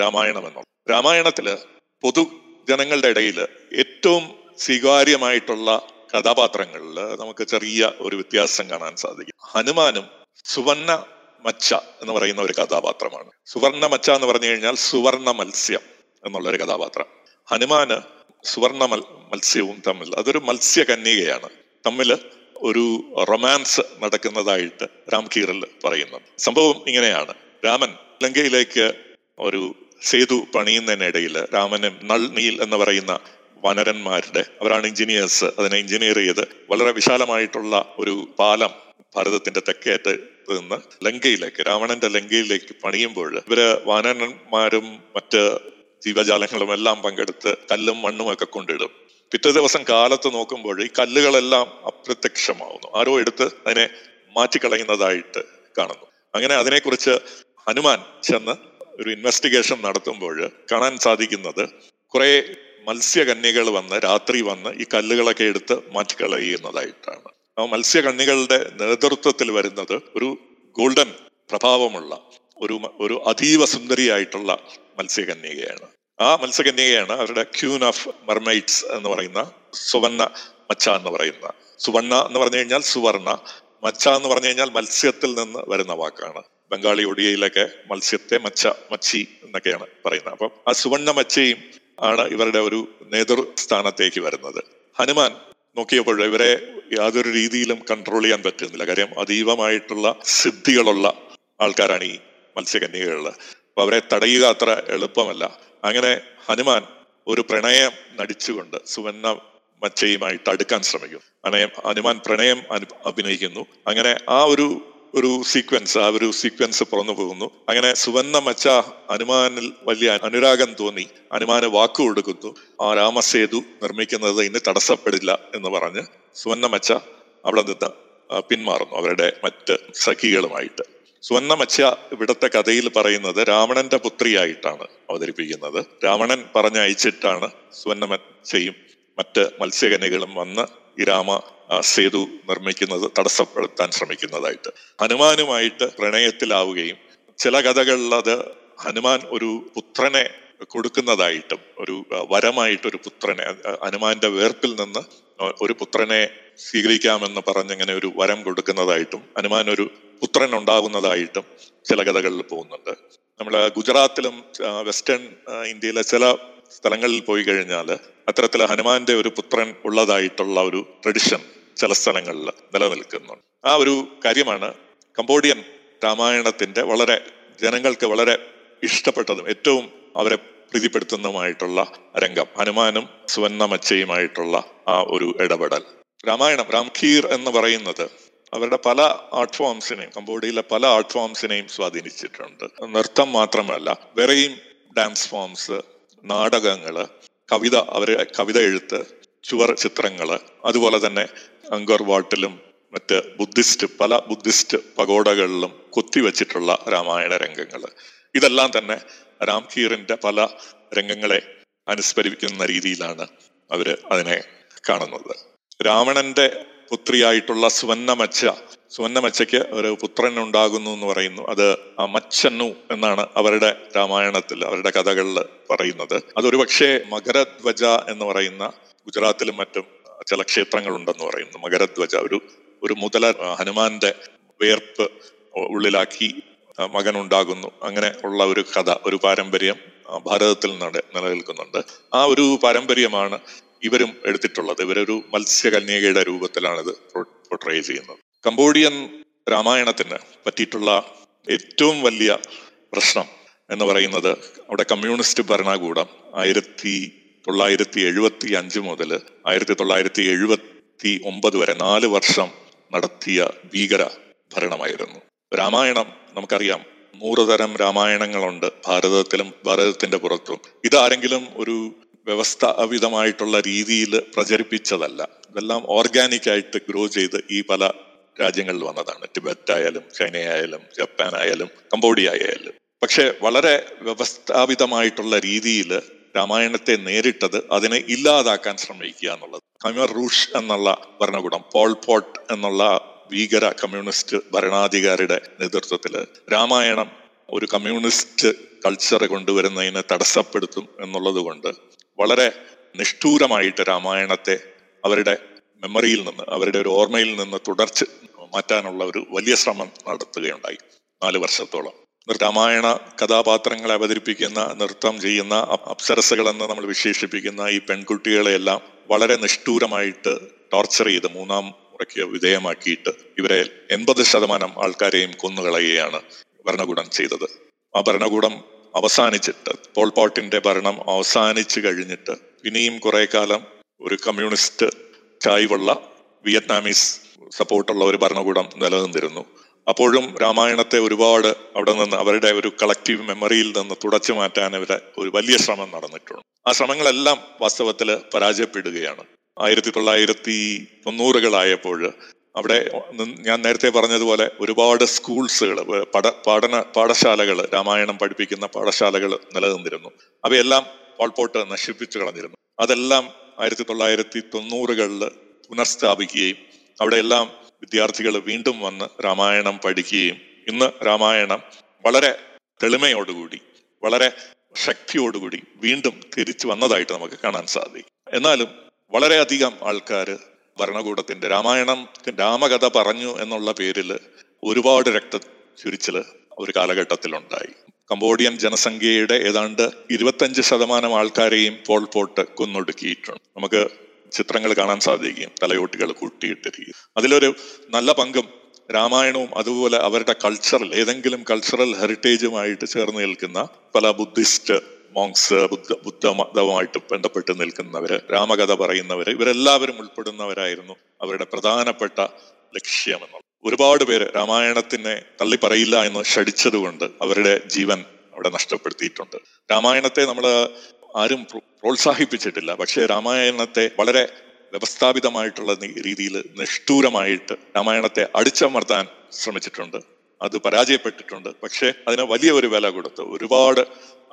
രാമായണം എന്നുള്ളത്. രാമായണത്തിൽ പൊതു ജനങ്ങളുടെ ഇടയിൽ ഏറ്റവും സ്വീകാര്യമായിട്ടുള്ള കഥാപാത്രങ്ങളിൽ നമുക്ക് ചെറിയ ഒരു വ്യത്യാസം കാണാൻ സാധിക്കും. ഹനുമാനും സുവർണ മച്ച എന്ന് പറയുന്ന ഒരു കഥാപാത്രമാണ്. സുവർണ മച്ച എന്ന് പറഞ്ഞു കഴിഞ്ഞാൽ സുവർണ മത്സ്യം എന്നുള്ള ഒരു കഥാപാത്രം. ഹനുമാന് സുവർണ മൽ മത്സ്യവും തമ്മിൽ അതൊരു മത്സ്യകന്യകയാണ് തമ്മിൽ ഒരു റൊമാൻസ് നടക്കുന്നതായിട്ട് രാംകീറിൽ പറയുന്നത് സംഭവം ഇങ്ങനെയാണ്. രാമൻ ലങ്കയിലേക്ക് ഒരു സേതു പണിയുന്നതിനിടയിൽ രാമനും നൾ നീൽ എന്ന് പറയുന്ന വനരന്മാരുടെ അവരാണ് എഞ്ചിനീയേഴ്സ് അതിനെ എഞ്ചിനീയർ ചെയ്ത് വളരെ വിശാലമായിട്ടുള്ള ഒരു പാലം ഭാരതത്തിന്റെ തെക്കേറ്റ് നിന്ന് ലങ്കയിലേക്ക് രാവണന്റെ ലങ്കയിലേക്ക് പണിയുമ്പോൾ ഇവർ വാനരന്മാരും മറ്റ് ജീവജാലങ്ങളും എല്ലാം പങ്കെടുത്ത് കല്ലും മണ്ണും ഒക്കെ കൊണ്ടിടും. പിറ്റേ ദിവസം കാലത്ത് നോക്കുമ്പോൾ ഈ കല്ലുകളെല്ലാം അപ്രത്യക്ഷമാവുന്നു. ആരോ എടുത്ത് അതിനെ മാറ്റിക്കളയുന്നതായിട്ട് കാണുന്നു. അങ്ങനെ അതിനെക്കുറിച്ച് ഹനുമാൻ ചെന്ന് ഒരു ഇൻവെസ്റ്റിഗേഷൻ നടത്തുമ്പോൾ കാണാൻ സാധിക്കുന്നത് കുറെ മത്സ്യകന്യകൾ വന്ന് രാത്രി വന്ന് ഈ കല്ലുകളൊക്കെ എടുത്ത് മാറ്റിക്കളയുന്നതായിട്ടാണ്. ആ മത്സ്യകന്യകളുടെ നേതൃത്വത്തിൽ വരുന്നത് ഒരു ഗോൾഡൻ പ്രഭാവമുള്ള ഒരു ഒരു അതീവ സുന്ദരിയായിട്ടുള്ള മത്സ്യകന്യകയാണ് ആ മത്സ്യകന്യകയാണ് അവരുടെ ക്യൂൻ ഓഫ് മർമൈറ്റ്സ് എന്ന് പറയുന്ന സുവർണ മച്ച എന്ന് പറയുന്ന സുവർണ എന്ന് പറഞ്ഞു കഴിഞ്ഞാൽ സുവർണ മച്ച എന്ന് പറഞ്ഞു കഴിഞ്ഞാൽ മത്സ്യത്തിൽ നിന്ന് വരുന്ന വാക്കാണ്. ബംഗാളി ഒഡിയയിലൊക്കെ മത്സ്യത്തെ മച്ച മച്ചി എന്നൊക്കെയാണ് പറയുന്നത്. അപ്പം ആ സുവർണ മച്ചയും ആണ് ഇവരുടെ ഒരു നേതൃസ്ഥാനത്തേക്ക് വരുന്നത്. ഹനുമാൻ നോക്കിയപ്പോൾ ഇവരെ യാതൊരു രീതിയിലും കൺട്രോൾ ചെയ്യാൻ പറ്റുന്നില്ല. കാര്യം അതീവമായിട്ടുള്ള സിദ്ധികളുള്ള ആൾക്കാരാണ് ഈ മത്സ്യകന്യകളിൽ അപ്പൊ അവരെ തടയുക അത്ര എളുപ്പമല്ല. അങ്ങനെ ഹനുമാൻ ഒരു പ്രണയം നടിച്ചുകൊണ്ട് സുവർണ മച്ചയുമായിട്ട് അടുക്കാൻ ശ്രമിക്കും. അനയം ഹനുമാൻ പ്രണയം അഭിനയിക്കുന്നു. അങ്ങനെ ആ ഒരു ഒരു സീക്വൻസ് ആ ഒരു സീക്വൻസ് പുറന്നു പോകുന്നു. അങ്ങനെ സുവർണ മച്ച ഹനുമാനിൽ വലിയ അനുരാഗം തോന്നി. ഹനുമാന് വാക്കു കൊടുക്കുന്നു. ആ രാമസേതു നിർമ്മിക്കുന്നത് ഇനി തടസ്സപ്പെടില്ല എന്ന് പറഞ്ഞ് സുവർണ മച്ച അവിടെ നിന്ന് പിന്മാറുന്നു അവരുടെ മറ്റ് സഖികളുമായിട്ട്. സുവർണമച്ച ഇവിടുത്തെ കഥയിൽ പറയുന്നത് രാവണന്റെ പുത്രിയായിട്ടാണ് അവതരിപ്പിക്കുന്നത്. രാവണൻ പറഞ്ഞയച്ചിട്ടാണ് സുവർണമച്ചയും മറ്റ് മത്സ്യകനികളും വന്ന് ഈ രാമ സേതു നിർമ്മിക്കുന്നത് തടസ്സപ്പെടുത്താൻ ശ്രമിക്കുന്നതായിട്ട്. ഹനുമാനുമായിട്ട് പ്രണയത്തിലാവുകയും ചില കഥകളിൽ അത് ഹനുമാൻ ഒരു പുത്രനെ കൊടുക്കുന്നതായിട്ടും ഒരു വരമായിട്ട് ഒരു പുത്രനെ ഹനുമാന്റെ വേർപ്പിൽ നിന്ന് ഒരു പുത്രനെ സ്വീകരിക്കാമെന്ന് പറഞ്ഞിങ്ങനെ ഒരു വരം കൊടുക്കുന്നതായിട്ടും ഹനുമാൻ ഒരു പുത്രൻ ഉണ്ടാകുന്നതായിട്ടും ചില കഥകളിൽ പോകുന്നുണ്ട്. നമ്മൾ ഗുജറാത്തിലും വെസ്റ്റേൺ ഇന്ത്യയിലെ ചില സ്ഥലങ്ങളിൽ പോയി കഴിഞ്ഞാൽ അത്തരത്തിൽ ഹനുമാന്റെ ഒരു പുത്രൻ ഉള്ളതായിട്ടുള്ള ഒരു ട്രഡിഷൻ ചില സ്ഥലങ്ങളിൽ നിലനിൽക്കുന്നുണ്ട്. ആ ഒരു കാര്യമാണ് കംബോഡിയൻ രാമായണത്തിന്റെ വളരെ ജനങ്ങൾക്ക് വളരെ ഇഷ്ടപ്പെട്ടതും ഏറ്റവും അവരെ പ്രീതിപ്പെടുത്തുന്നതുമായിട്ടുള്ള രംഗം. ഹനുമാനും സുവർണമച്ചയുമായിട്ടുള്ള ആ ഒരു ഇടപെടൽ. രാമായണം രാംഖീർ എന്ന് പറയുന്നത് അവരുടെ പല ആർട്ട് ഫോംസിനെയും കംബോഡിയയിലെ പല ആർട്ട് ഫോംസിനെയും സ്വാധീനിച്ചിട്ടുണ്ട്. നൃത്തം മാത്രമല്ല വേറെയും ഡാൻസ് ഫോംസ് നാടകങ്ങൾ കവിത അവരെ കവിത എഴുത്ത് ചുവർ ചിത്രങ്ങൾ അതുപോലെ തന്നെ അങ്കർ വാട്ടിലും മറ്റ് ബുദ്ധിസ്റ്റ് പല ബുദ്ധിസ്റ്റ് പകോടകളിലും കൊത്തിവെച്ചിട്ടുള്ള രാമായണ രംഗങ്ങൾ. ഇതെല്ലാം തന്നെ രാംഖീറിന്റെ പല രംഗങ്ങളെ അനുസ്മരിപ്പിക്കുന്ന രീതിയിലാണ് അവർ അതിനെ കാണുന്നത്. രാവണന്റെ പുത്രിയായിട്ടുള്ള സുവന്നമച്ച സുവന്നമച്ചയ്ക്ക് ഒരു പുത്രൻ ഉണ്ടാകുന്നു എന്ന് പറയുന്നു. അത് മച്ചന്നു എന്നാണ് അവരുടെ രാമായണത്തിൽ അവരുടെ കഥകളിൽ പറയുന്നത്. അതൊരു പക്ഷേ മകരധ്വജ എന്ന് പറയുന്ന ഗുജറാത്തിലും മറ്റും ചില ക്ഷേത്രങ്ങൾ ഉണ്ടെന്ന് പറയുന്നു. മകരധ്വജ ഒരു ഒരു മുതല ഹനുമാന്റെ വേർപ്പ് ഉള്ളിലാക്കി മകൻ ഉണ്ടാകുന്നു അങ്ങനെ ഉള്ള ഒരു കഥ ഒരു പാരമ്പര്യം ഭാരതത്തിൽ നട നിലനിൽക്കുന്നുണ്ട്. ആ ഒരു പാരമ്പര്യമാണ് ഇവരും എടുത്തിട്ടുള്ളത്. ഇവരൊരു മത്സ്യകന്യകയുടെ രൂപത്തിലാണ് ഇത് പോർട്രേ ചെയ്യുന്നത്. കംബോഡിയൻ രാമായണത്തിന് പറ്റിയിട്ടുള്ള ഏറ്റവും വലിയ പ്രശ്നം എന്ന് പറയുന്നത് അവിടെ കമ്മ്യൂണിസ്റ്റ് ഭരണകൂടം ആയിരത്തി തൊള്ളായിരത്തി എഴുപത്തി അഞ്ച് മുതൽ ആയിരത്തി തൊള്ളായിരത്തി എഴുപത്തി ഒമ്പത് വരെ നാല് വർഷം നടത്തിയ ഭീകര ഭരണമായിരുന്നു. രാമായണം നമുക്കറിയാം. നൂറ് തരം രാമായണങ്ങളുണ്ട് ഭാരതത്തിലും ഭാരതത്തിന്റെ പുറത്തും. ഇതാരെങ്കിലും ഒരു വ്യവസ്ഥാപിതമായിട്ടുള്ള രീതിയിൽ പ്രചരിപ്പിച്ചതല്ല. ഇതെല്ലാം ഓർഗാനിക് ആയിട്ട് ഗ്രോ ചെയ്ത് ഈ പല രാജ്യങ്ങളിൽ വന്നതാണ്. ടിബറ്റ് ആയാലും ചൈനയായാലും ജപ്പാൻ ആയാലും കംബോഡിയ ആയാലും. പക്ഷെ വളരെ വ്യവസ്ഥാപിതമായിട്ടുള്ള രീതിയിൽ രാമായണത്തെ നേരിട്ടത് അതിനെ ഇല്ലാതാക്കാൻ ശ്രമിക്കുക എന്നുള്ളത്. കമ്യൂർ റൂഷ് എന്നുള്ള ഭരണകൂടം പോൾ പോട്ട് എന്നുള്ള ഭീകര കമ്മ്യൂണിസ്റ്റ് ഭരണാധികാരിയുടെ നേതൃത്വത്തിൽ രാമായണം ഒരു കമ്മ്യൂണിസ്റ്റ് കൾച്ചർ കൊണ്ടുവരുന്നതിനെ തടസ്സപ്പെടുത്തും എന്നുള്ളത് കൊണ്ട് വളരെ നിഷ്ഠൂരമായിട്ട് രാമായണത്തെ അവരുടെ മെമ്മറിയിൽ നിന്ന് അവരുടെ ഒരു ഓർമ്മയിൽ നിന്ന് തുടർച്ച് മാറ്റാനുള്ള ഒരു വലിയ ശ്രമം നടത്തുകയുണ്ടായി നാല് വർഷത്തോളം. രാമായണ കഥാപാത്രങ്ങളെ അവതരിപ്പിക്കുന്ന നൃത്തം ചെയ്യുന്ന അപ്സരസകളെന്ന് നമ്മൾ വിശേഷിപ്പിക്കുന്ന ഈ പെൺകുട്ടികളെയെല്ലാം വളരെ നിഷ്ഠൂരമായിട്ട് ടോർച്ചർ ചെയ്ത് മൂന്നാം മുറയ്ക്ക് വിധേയമാക്കിയിട്ട് ഇവരെ എൺപത് ശതമാനം ആൾക്കാരെയും കൊന്നുകളയുകയാണ് ഭരണകൂടം ചെയ്തത്. ആ ഭരണകൂടം അവസാനിച്ചിട്ട് പോൾ പോൾപോട്ടിന്റെ ഭരണം അവസാനിച്ചു കഴിഞ്ഞിട്ട് ഇനിയും കുറെ കാലം ഒരു കമ്മ്യൂണിസ്റ്റ് ചായ്വുള്ള വിയറ്റ്നാമീസ് സപ്പോർട്ടുള്ള ഒരു ഭരണകൂടം നിലനിന്നിരുന്നു. അപ്പോഴും രാമായണത്തെ ഒരുപാട് അവിടെ നിന്ന് അവരുടെ ഒരു കളക്റ്റീവ് മെമ്മറിയിൽ നിന്ന് തുടച്ചു മാറ്റാൻ ഇവരെ ഒരു വലിയ ശ്രമം നടന്നിട്ടുണ്ട്. ആ ശ്രമങ്ങളെല്ലാം വാസ്തവത്തിൽ പരാജയപ്പെടുകയാണ്. ആയിരത്തി തൊള്ളായിരത്തി തൊണ്ണൂറുകളായപ്പോൾ അവിടെ ഞാൻ നേരത്തെ പറഞ്ഞതുപോലെ ഒരുപാട് സ്കൂൾസുകൾ പഠ പഠന പാഠശാലകൾ രാമായണം പഠിപ്പിക്കുന്ന പാഠശാലകൾ നിലനിന്നിരുന്നു. അവയെല്ലാം പോൾപോട്ട് നശിപ്പിച്ചു കളഞ്ഞിരുന്നു. അതെല്ലാം ആയിരത്തി തൊള്ളായിരത്തി തൊണ്ണൂറുകളിൽ പുനഃസ്ഥാപിക്കുകയും അവിടെയെല്ലാം വിദ്യാർത്ഥികൾ വീണ്ടും വന്ന് രാമായണം പഠിക്കുകയും ഇന്ന് രാമായണം വളരെ തെളിമയോടുകൂടി വളരെ ശക്തിയോടുകൂടി വീണ്ടും തിരിച്ചു വന്നതായിട്ട് നമുക്ക് കാണാൻ സാധിക്കും. എന്നാലും വളരെയധികം ആൾക്കാർ ഭരണകൂടത്തിന്റെ രാമായണം രാമകഥ പറഞ്ഞു എന്നുള്ള പേരിൽ ഒരുപാട് രക്ത ചുരിച്ചിൽ ഒരു കാലഘട്ടത്തിലുണ്ടായി. കംബോഡിയൻ ജനസംഖ്യയുടെ ഏതാണ്ട് ഇരുപത്തഞ്ച് ശതമാനം ആൾക്കാരെയും പോൾ പോട്ട് കൊന്നൊടുക്കിയിട്ടുണ്ട്. നമുക്ക് ചിത്രങ്ങൾ കാണാൻ സാധിക്കും. തലയോട്ടികൾ കൂട്ടിയിട്ടിരിക്കും. അതിലൊരു നല്ല പങ്കും രാമായണവും അതുപോലെ അവരുടെ കൾച്ചറൽ ഏതെങ്കിലും കൾച്ചറൽ ഹെറിറ്റേജുമായിട്ട് ചേർന്ന് നിൽക്കുന്ന പല ബുദ്ധിസ്റ്റ് മോങ്സ് ബുദ്ധ ബുദ്ധമതവുമായിട്ട് ബന്ധപ്പെട്ട് നിൽക്കുന്നവര് രാമകഥ പറയുന്നവര് ഇവരെല്ലാവരും ഉൾപ്പെടുന്നവരായിരുന്നു അവരുടെ പ്രധാനപ്പെട്ട ലക്ഷ്യമെന്നുള്ളത് ഒരുപാട് പേര് രാമായണത്തിനെ തള്ളി പറയില്ല എന്ന് ഷടിച്ചതുകൊണ്ട് അവരുടെ ജീവൻ അവിടെ നഷ്ടപ്പെടുത്തിയിട്ടുണ്ട്. രാമായണത്തെ നമ്മൾ ആരും പ്രോത്സാഹിപ്പിച്ചിട്ടില്ല. പക്ഷേ രാമായണത്തെ വളരെ വ്യവസ്ഥാപിതമായിട്ടുള്ള രീതിയിൽ നിഷ്ഠൂരമായിട്ട് രാമായണത്തെ അടിച്ചമർത്താൻ ശ്രമിച്ചിട്ടുണ്ട്. അത് പരാജയപ്പെട്ടിട്ടുണ്ട്. പക്ഷേ അതിന് വലിയ ഒരു വില കൊടുത്തു. ഒരുപാട്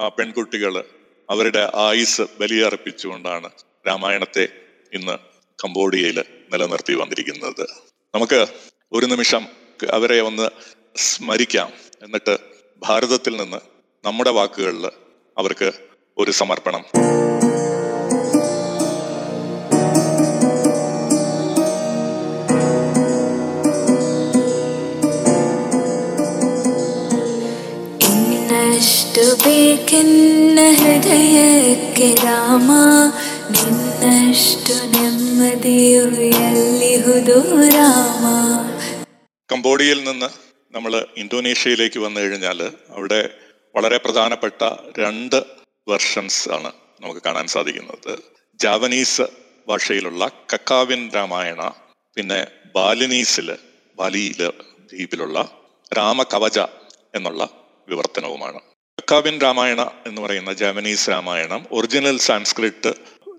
പെൺകുട്ടികൾ അവരുടെ ആയുസ് ബലിയർപ്പിച്ചുകൊണ്ടാണ് രാമായണത്തെ ഇന്ന് കംബോഡിയയിൽ നിലനിർത്തി വന്നിരിക്കുന്നത്. നമുക്ക് ഒരു നിമിഷം അവരെ ഒന്ന് സ്മരിക്കാം. എന്നിട്ട് ഭാരതത്തിൽ നിന്ന് നമ്മുടെ വാക്കുകളിൽ അവർക്ക് ഒരു സമർപ്പണം ಇನ್ನಷ್ಟು ಬೇಕೆನ್ನ ಹೃದಯಕ್ಕೆ ರಾಮ ನಿನ್ನಷ್ಟು ನೆಮ್ಮದಿಯು ಎಲ್ಲಿಹುದು ರಾಮ കംബോഡിയയിൽ നിന്ന് നമ്മൾ ഇന്തോനേഷ്യയിലേക്ക് വന്നു കഴിഞ്ഞാൽ അവിടെ വളരെ പ്രധാനപ്പെട്ട രണ്ട് വെർഷൻസ് ആണ് നമുക്ക് കാണാൻ സാധിക്കുന്നത്. ജാവനീസ് ഭാഷയിലുള്ള കക്കാവിൻ രാമായണ പിന്നെ ബാലിനീസിൽ ബാലിയിൽ ദ്വീപിലുള്ള രാമകവച എന്നുള്ള വിവർത്തനവുമാണ്. കക്കാവിൻ രാമായണ എന്ന് പറയുന്ന ജാവനീസ് രാമായണം ഒറിജിനൽ സാൻസ്ക്രിറ്റ്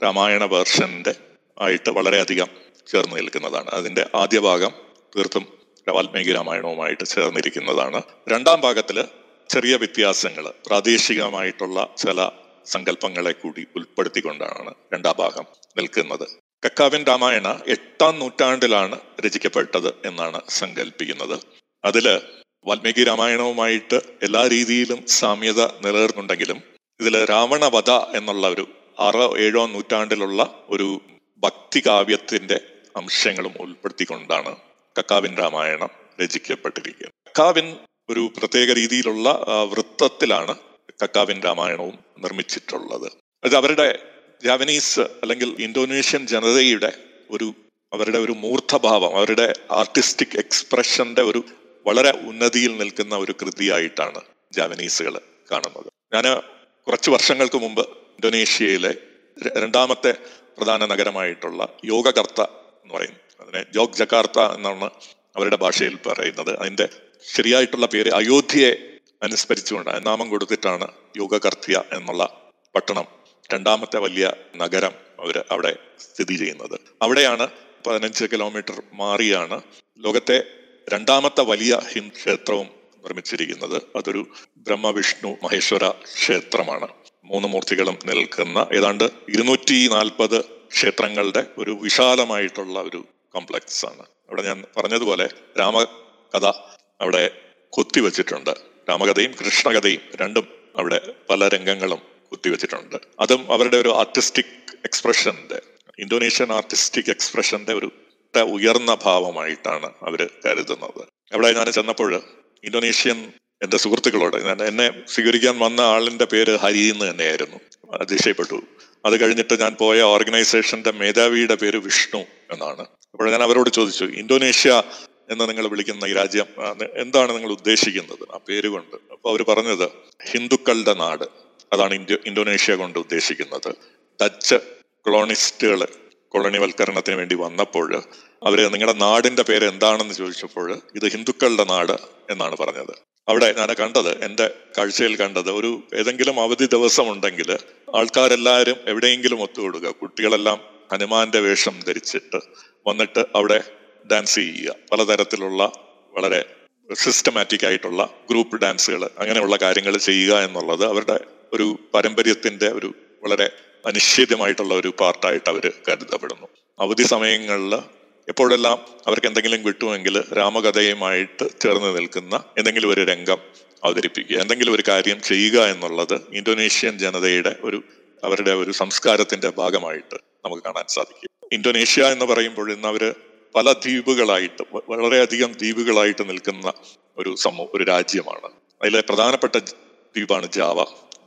രാമായണ വേർഷന്റെ ആയിട്ട് വളരെയധികം ചേർന്ന് നിൽക്കുന്നതാണ്. അതിന്റെ ആദ്യ ഭാഗം തീർത്തും വാൽമീകി രാമായണവുമായിട്ട് ചേർന്നിരിക്കുന്നതാണ്. രണ്ടാം ഭാഗത്തിൽ ചെറിയ വ്യത്യാസങ്ങൾ പ്രാദേശികമായിട്ടുള്ള ചില സങ്കല്പങ്ങളെ കൂടി ഉൾപ്പെടുത്തിക്കൊണ്ടാണ് രണ്ടാം ഭാഗം നിൽക്കുന്നത്. കക്കാവിൻ രാമായണ എട്ടാം നൂറ്റാണ്ടിലാണ് രചിക്കപ്പെട്ടത് എന്നാണ് സങ്കല്പിക്കുന്നത്. അതിൽ വാൽമീകി രാമായണവുമായിട്ട് എല്ലാ രീതിയിലും സാമ്യത നിലനിർന്നുണ്ടെങ്കിലും ഇതിൽ രാവണവധ എന്നുള്ള ഒരു ആറോ ഏഴോ നൂറ്റാണ്ടിലുള്ള ഒരു ഭക്തി കാവ്യത്തിന്റെ അംശങ്ങളും ഉൾപ്പെടുത്തിക്കൊണ്ടാണ് കക്കാവിൻ രാമായണം രചിക്കപ്പെട്ടിരിക്കുന്നത്. കക്കാവിൻ ഒരു പ്രത്യേക രീതിയിലുള്ള വൃത്തത്തിലാണ് കക്കാവിൻ രാമായണവും നിർമ്മിച്ചിട്ടുള്ളത്. അത് അവരുടെ ജാവനീസ് അല്ലെങ്കിൽ ഇന്തോനേഷ്യൻ ജനതയുടെ ഒരു അവരുടെ ഒരു മൂർത്തഭാവം അവരുടെ ആർട്ടിസ്റ്റിക് എക്സ്പ്രഷന്റെ ഒരു വളരെ ഉന്നതിയിൽ നിൽക്കുന്ന ഒരു കൃതിയായിട്ടാണ് ജാവനീസുകൾ കാണുന്നത്. ഞാൻ കുറച്ച് വർഷങ്ങൾക്ക് മുമ്പ് ഇന്തോനേഷ്യയിലെ രണ്ടാമത്തെ പ്രധാന നഗരമായിട്ടുള്ള യോഗകർത്ത എന്ന് പറയും. അതിനെ ജോഗ് ജക്കാർത്ത എന്നാണ് അവരുടെ ഭാഷയിൽ പറയുന്നത്. അതിന്റെ ശരിയായിട്ടുള്ള പേര് അയോധ്യയെ അനുസ്മരിച്ചുകൊണ്ട് നാമം കൊടുത്തിട്ടാണ് യോഗകർത്തിയ എന്നുള്ള പട്ടണം രണ്ടാമത്തെ വലിയ നഗരം അവർ അവിടെ സ്ഥിതി ചെയ്യുന്നത്. അവിടെയാണ് പതിനഞ്ച് കിലോമീറ്റർ മാറിയാണ് ലോകത്തെ രണ്ടാമത്തെ വലിയ ഹിന്ദു ക്ഷേത്രവും നിർമ്മിച്ചിരിക്കുന്നത്. അതൊരു ബ്രഹ്മവിഷ്ണു മഹേശ്വര ക്ഷേത്രമാണ്. മൂന്ന് മൂർത്തികളും നിൽക്കുന്ന ഏതാണ്ട് ഇരുന്നൂറ്റി നാൽപ്പത് ക്ഷേത്രങ്ങളുടെ ഒരു വിശാലമായിട്ടുള്ള ഒരു കോംപ്ലക്സ് ആണ്. അവിടെ ഞാൻ പറഞ്ഞതുപോലെ രാമകഥ അവിടെ കൊത്തിവെച്ചിട്ടുണ്ട്. രാമകഥയും കൃഷ്ണകഥയും രണ്ടും അവിടെ പല രംഗങ്ങളും കുത്തിവെച്ചിട്ടുണ്ട്. അതും അവരുടെ ഒരു ആർട്ടിസ്റ്റിക് എക്സ്പ്രഷന്റെ ഇന്തോനേഷ്യൻ ആർട്ടിസ്റ്റിക് എക്സ്പ്രഷന്റെ ഒരു ഉയർന്ന ഭാവമായിട്ടാണ് അവർ കരുതുന്നത്. അവിടെ ഞാൻ ചെന്നപ്പോൾ ഇന്തോനേഷ്യൻ എന്റെ സുഹൃത്തുക്കളോട് ഞാൻ എന്നെ സ്വീകരിക്കാൻ വന്ന ആളിന്റെ പേര് ഹരി എന്ന് തന്നെയായിരുന്നു. അതിശയപ്പെട്ടു അത് കഴിഞ്ഞിട്ട് ഞാൻ പോയ ഓർഗനൈസേഷന്റെ മേധാവിയുടെ പേര് വിഷ്ണു എന്നാണ്. അപ്പോൾ ഞാൻ അവരോട് ചോദിച്ചു ഇന്തോനേഷ്യ എന്ന് നിങ്ങൾ വിളിക്കുന്ന ഈ രാജ്യം എന്താണ് നിങ്ങൾ ഉദ്ദേശിക്കുന്നത്? ആ പേര് കൊണ്ട്. അപ്പോൾ അവർ പറഞ്ഞത് ഹിന്ദുക്കളുടെ നാട് അതാണ് ഇന്ത്യ ഇന്തോനേഷ്യ കൊണ്ട് ഉദ്ദേശിക്കുന്നത്. ഡച്ച് കൊളോണിസ്റ്റുകൾ കൊളോണിവൽക്കരണത്തിന് വേണ്ടി വന്നപ്പോൾ അവർ നിങ്ങളുടെ നാടിന്റെ പേര് എന്താണെന്ന് ചോദിച്ചപ്പോൾ ഇത് ഹിന്ദുക്കളുടെ നാട് എന്നാണ് പറഞ്ഞത്. അവിടെ ഞാൻ കണ്ടത് എന്റെ കാഴ്ചയിൽ കണ്ടത് ഒരു ഏതെങ്കിലും അവധി ദിവസം ഉണ്ടെങ്കിൽ ആൾക്കാരെല്ലാവരും എവിടെയെങ്കിലും ഒത്തുകൂടുക. കുട്ടികളെല്ലാം ഹനുമാന്റെ വേഷം ധരിച്ചിട്ട് വന്നിട്ട് അവിടെ ഡാൻസ് ചെയ്യുക. പലതരത്തിലുള്ള വളരെ സിസ്റ്റമാറ്റിക് ആയിട്ടുള്ള ഗ്രൂപ്പ് ഡാൻസുകൾ അങ്ങനെയുള്ള കാര്യങ്ങൾ ചെയ്യുക എന്നുള്ളത് അവരുടെ ഒരു പാരമ്പര്യത്തിന്റെ ഒരു വളരെ അനിശ്ചിതമായിട്ടുള്ള ഒരു പാർട്ടായിട്ട് അവർ കരുതപ്പെടുന്നു. അവധി സമയങ്ങളിൽ എപ്പോഴെല്ലാം അവർക്ക് എന്തെങ്കിലും കിട്ടുമെങ്കിൽ രാമകഥയുമായിട്ട് ചേർന്ന് നിൽക്കുന്ന എന്തെങ്കിലും ഒരു രംഗം അവതരിപ്പിക്കുക. എന്തെങ്കിലും ഒരു കാര്യം ചെയ്യുക എന്നുള്ളത് ഇന്തോനേഷ്യൻ ജനതയുടെ ഒരു അവരുടെ ഒരു സംസ്കാരത്തിന്റെ ഭാഗമായിട്ട് നമുക്ക് കാണാൻ സാധിക്കും. ഇന്തോനേഷ്യ എന്ന് പറയുമ്പോൾ ഇന്ന് പല ദ്വീപുകളായിട്ട് വളരെയധികം ദ്വീപുകളായിട്ട് നിൽക്കുന്ന ഒരു സമൂഹ ഒരു രാജ്യമാണ്. അതിലെ പ്രധാനപ്പെട്ട ദ്വീപാണ് ജാവ.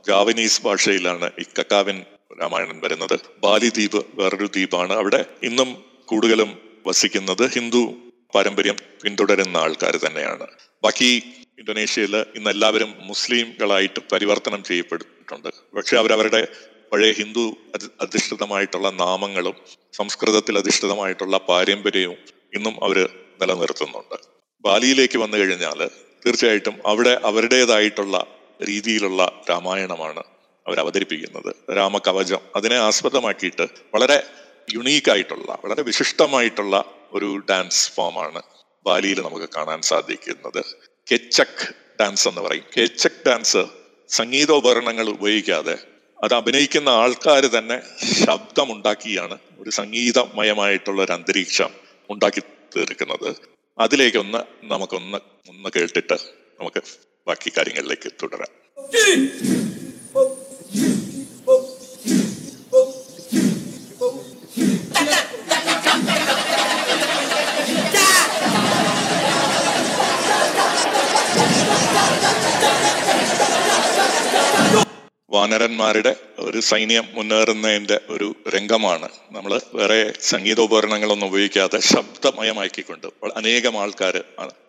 ജാവനീസ് ഭാഷയിലാണ് ഈ കക്കാവിൻ രാമായണൻ വരുന്നത്. ബാലി ദ്വീപ് വേറൊരു ദ്വീപാണ്. അവിടെ ഇന്നും കൂടുതലും വസിക്കുന്നത് ഹിന്ദു പാരമ്പര്യം പിന്തുടരുന്ന ആൾക്കാർ തന്നെയാണ്. ബാക്കി ഇന്തോനേഷ്യയിൽ ഇന്ന് എല്ലാവരും മുസ്ലിംകളായിട്ട് പരിവർത്തനം ചെയ്യപ്പെട്ടിട്ടുണ്ട്. പക്ഷെ അവരവരുടെ പഴയ ഹിന്ദു അധിഷ്ഠിതമായിട്ടുള്ള നാമങ്ങളും സംസ്കൃതത്തിൽ അധിഷ്ഠിതമായിട്ടുള്ള പാരമ്പര്യവും ഇന്നും അവർ നിലനിർത്തുന്നുണ്ട്. ബാലിയിലേക്ക് വന്നു കഴിഞ്ഞാൽ തീർച്ചയായിട്ടും അവിടെ അവരുടേതായിട്ടുള്ള രീതിയിലുള്ള രാമായണമാണ് അവർ അവതരിപ്പിക്കുന്നത്. രാമകവചം അതിനെ ആസ്പദമാക്കിയിട്ട് വളരെ യുണീക്കായിട്ടുള്ള വളരെ വിശിഷ്ടമായിട്ടുള്ള ഒരു ഡാൻസ് ഫോമാണ് ബാലിയിൽ നമുക്ക് കാണാൻ സാധിക്കുന്നത്. കെച്ചക് ഡാൻസ് എന്ന് പറയും. കെച്ചക് ഡാൻസ് സംഗീതോപകരണങ്ങൾ ഉപയോഗിക്കാതെ അത് അഭിനയിക്കുന്ന ആൾക്കാർ തന്നെ ശബ്ദമുണ്ടാക്കിയാണ് ഒരു സംഗീതമയമായിട്ടുള്ള ഒരു അന്തരീക്ഷം ഉണ്ടാക്കി തീർക്കുന്നത്. അതിലേക്കൊന്ന് നമുക്കൊന്ന് ഒന്ന് കേട്ടിട്ട് നമുക്ക് ബാക്കി കാര്യങ്ങളിലേക്ക് തുടരാം. വാനരന്മാരുടെ ഒരു സൈന്യം മുന്നേറുന്നതിന്റെ ഒരു രംഗമാണ്. നമ്മൾ വേറെ സംഗീതോപകരണങ്ങളൊന്നും ഉപയോഗിക്കാതെ ശബ്ദമയമാക്കിക്കൊണ്ട് അനേകം ആൾക്കാർ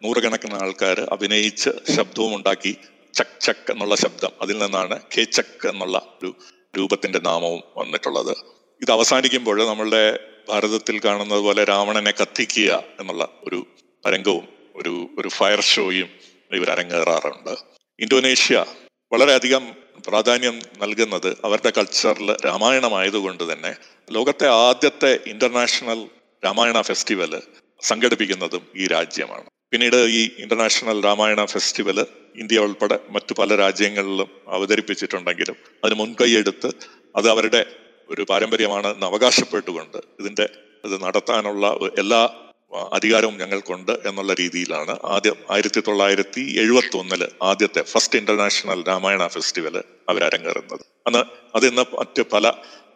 നൂറുകണക്കിന് ആൾക്കാർ അഭിനയിച്ച് ശബ്ദവും ഉണ്ടാക്കി ചക് ചക് എന്നുള്ള ശബ്ദം. അതിൽ നിന്നാണ് കെ ചക് എന്നുള്ള ഒരു രൂപത്തിന്റെ നാമവും വന്നിട്ടുള്ളത്. ഇത് അവസാനിക്കുമ്പോൾ നമ്മളുടെ ഭാരതത്തിൽ കാണുന്നത് പോലെ രാവണനെ കത്തിക്കുക എന്നുള്ള ഒരു രംഗവും ഒരു ഒരു ഫയർ ഷോയും ഇവർ അരങ്ങേറാറുണ്ട് ഇന്തോനേഷ്യ വളരെയധികം പ്രാധാന്യം നൽകുന്നത് അവരുടെ കൾച്ചറിൽ രാമായണമായതുകൊണ്ട് തന്നെ ലോകത്തെ ആദ്യത്തെ ഇന്റർനാഷണൽ രാമായണ ഫെസ്റ്റിവൽ സംഘടിപ്പിക്കുന്നതും ഈ രാജ്യമാണ്. പിന്നീട് ഈ ഇന്റർനാഷണൽ രാമായണ ഫെസ്റ്റിവൽ ഇന്ത്യ ഉൾപ്പെടെ മറ്റു പല രാജ്യങ്ങളിലും അവതരിപ്പിച്ചിട്ടുണ്ടെങ്കിലും അതിന് മുൻകൈയെടുത്ത് അത് അവരുടെ ഒരു പാരമ്പര്യമാണ്. എന്ന് അവകാശപ്പെട്ടുകൊണ്ട് ഇതിന്റെ ഇത് നടത്താനുള്ള എല്ലാ അധികാരവും ഞങ്ങൾക്കുണ്ട് എന്നുള്ള രീതിയിലാണ്. ആദ്യം ആയിരത്തി തൊള്ളായിരത്തി എഴുപത്തി ഒന്നിൽ ആദ്യത്തെ ഫസ്റ്റ് ഇന്റർനാഷണൽ രാമായണ ഫെസ്റ്റിവൽ അവർ അരങ്ങേറുന്നത്. അന്ന് അത് ഇന്ന് മറ്റ് പല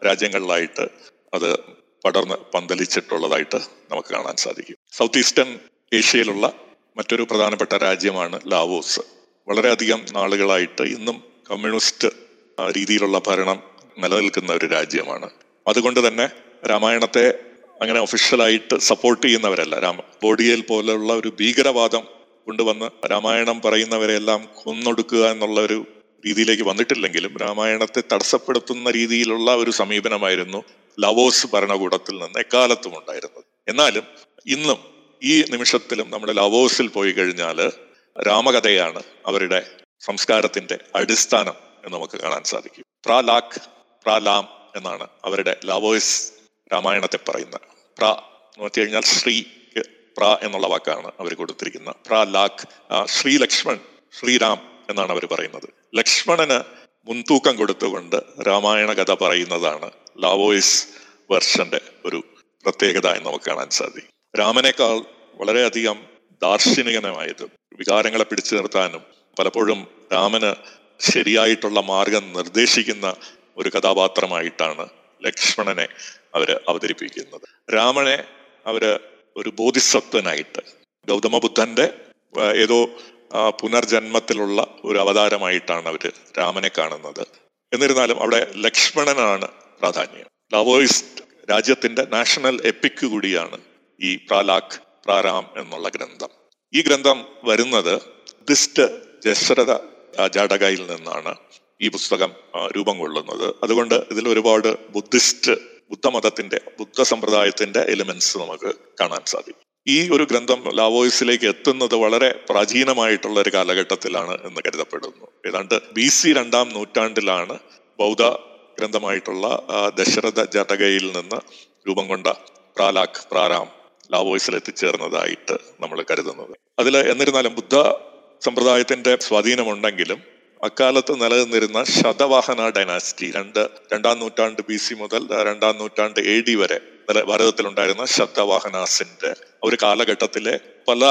രാജ്യങ്ങളിലായിട്ട് അത് പടർന്ന് പന്തലിച്ചിട്ടുള്ളതായിട്ട് നമുക്ക് കാണാൻ സാധിക്കും. സൗത്ത് ഈസ്റ്റേൺ ഏഷ്യയിലുള്ള മറ്റൊരു പ്രധാനപ്പെട്ട രാജ്യമാണ് ലാവോസ്. വളരെയധികം നാളുകളായിട്ട് ഇന്നും കമ്മ്യൂണിസ്റ്റ് രീതിയിലുള്ള ഭരണം നിലനിൽക്കുന്ന ഒരു രാജ്യമാണ്. അതുകൊണ്ട് തന്നെ രാമായണത്തെ അങ്ങനെ ഒഫീഷ്യലായിട്ട് സപ്പോർട്ട് ചെയ്യുന്നവരല്ല. രാമ ബോഡിയൽ പോലെയുള്ള ഒരു ഭീകരവാദം കൊണ്ടുവന്ന് രാമായണം പറയുന്നവരെല്ലാം കൊന്നൊടുക്കുക എന്നുള്ള ഒരു രീതിയിലേക്ക് വന്നിട്ടില്ലെങ്കിലും രാമായണത്തെ തടസ്സപ്പെടുത്തുന്ന രീതിയിലുള്ള ഒരു സമീപനമായിരുന്നു ലവോസ് ഭരണകൂടത്തിൽ നിന്ന് എക്കാലത്തും ഉണ്ടായിരുന്നത്. എന്നാലും ഇന്നും ഈ നിമിഷത്തിലും നമ്മുടെ ലവോസിൽ പോയി കഴിഞ്ഞാൽ രാമകഥയാണ് അവരുടെ സംസ്കാരത്തിന്റെ അടിസ്ഥാനം എന്ന് നമുക്ക് കാണാൻ സാധിക്കും. പ്രാലാഖ് പ്രാലാം എന്നാണ് അവരുടെ ലവോയിസ് രാമായണത്തെ പറയുന്നത് പ്ര എന്ന് വെച്ച് കഴിഞ്ഞാൽ ശ്രീ പ്ര എന്നുള്ള വാക്കാണ് അവർ കൊടുത്തിരിക്കുന്നത് പ്ര ലാഖ് ശ്രീ ലക്ഷ്മൺ ശ്രീരാം എന്നാണ് അവർ പറയുന്നത്. ലക്ഷ്മണന് മുൻതൂക്കം കൊടുത്തുകൊണ്ട് രാമായണ കഥ പറയുന്നതാണ് ലാവോയിസ് വെർഷന്റെ ഒരു പ്രത്യേകത എന്ന് നമുക്ക് കാണാൻ സാധിക്കും. രാമനേക്കാൾ വളരെയധികം ദാർശനികനമായത് വികാരങ്ങളെ പിടിച്ചു നിർത്താനും പലപ്പോഴും രാമന് ശരിയായിട്ടുള്ള മാർഗം നിർദ്ദേശിക്കുന്ന ഒരു കഥാപാത്രമായിട്ടാണ് ലക്ഷ്മണനെ അവർ അവതരിപ്പിക്കുന്നത്. രാമനെ അവർ ഒരു ബോധിസത്വനായിട്ട് ഗൗതമ ബുദ്ധന്റെ ഏതോ പുനർജന്മത്തിലുള്ള ഒരു അവതാരമായിട്ടാണ് അവർ രാമനെ കാണുന്നത്. എന്നിരുന്നാലും അവിടെ ലക്ഷ്മണനാണ് പ്രാധാന്യം. ലാവോയിസ്റ്റ് രാജ്യത്തിന്റെ നാഷണൽ എപ്പിക് കൂടിയാണ് ഈ പ്രാലാഖ് പ്രാരാം എന്നുള്ള ഗ്രന്ഥം. ഈ ഗ്രന്ഥം വരുന്നത് ദിസ്റ്റ് ദശരഥ ജാടകയിൽ നിന്നാണ്. ഈ പുസ്തകം രൂപം കൊള്ളുന്നത്. അതുകൊണ്ട് ഇതിൽ ഒരുപാട് ബുദ്ധിസ്റ്റ് ബുദ്ധമതത്തിന്റെ ബുദ്ധ സമ്പ്രദായത്തിന്റെ എലിമെന്റ്സ് നമുക്ക് കാണാൻ സാധിക്കും. ഈ ഒരു ഗ്രന്ഥം ലാവോയിസിലേക്ക് എത്തുന്നത് വളരെ പ്രാചീനമായിട്ടുള്ള ഒരു കാലഘട്ടത്തിലാണ് എന്ന് കരുതപ്പെടുന്നു. ഏതാണ്ട് ബി സി രണ്ടാം നൂറ്റാണ്ടിലാണ് ബൗദ്ധ ഗ്രന്ഥമായിട്ടുള്ള ദശരഥ ജാതകയിൽ നിന്ന് രൂപം കൊണ്ട പ്രാലാഖ് പ്രാരാം ലാവോയിസിൽ എത്തിച്ചേർന്നതായിട്ട് നമ്മൾ കരുതുന്നത്. അതിൽ എന്നിരുന്നാലും ബുദ്ധ സമ്പ്രദായത്തിന്റെ സ്വാധീനമുണ്ടെങ്കിലും അക്കാലത്ത് നിലനിന്നിരുന്ന ശതവാഹന ഡൈനാസിറ്റി. രണ്ട് രണ്ടാം നൂറ്റാണ്ട് ബി സി മുതൽ രണ്ടാം നൂറ്റാണ്ട് എ ഡി വരെ ഭാരതത്തിലുണ്ടായിരുന്ന ശതവാഹനാസിന്റെ ഒരു കാലഘട്ടത്തിലെ പല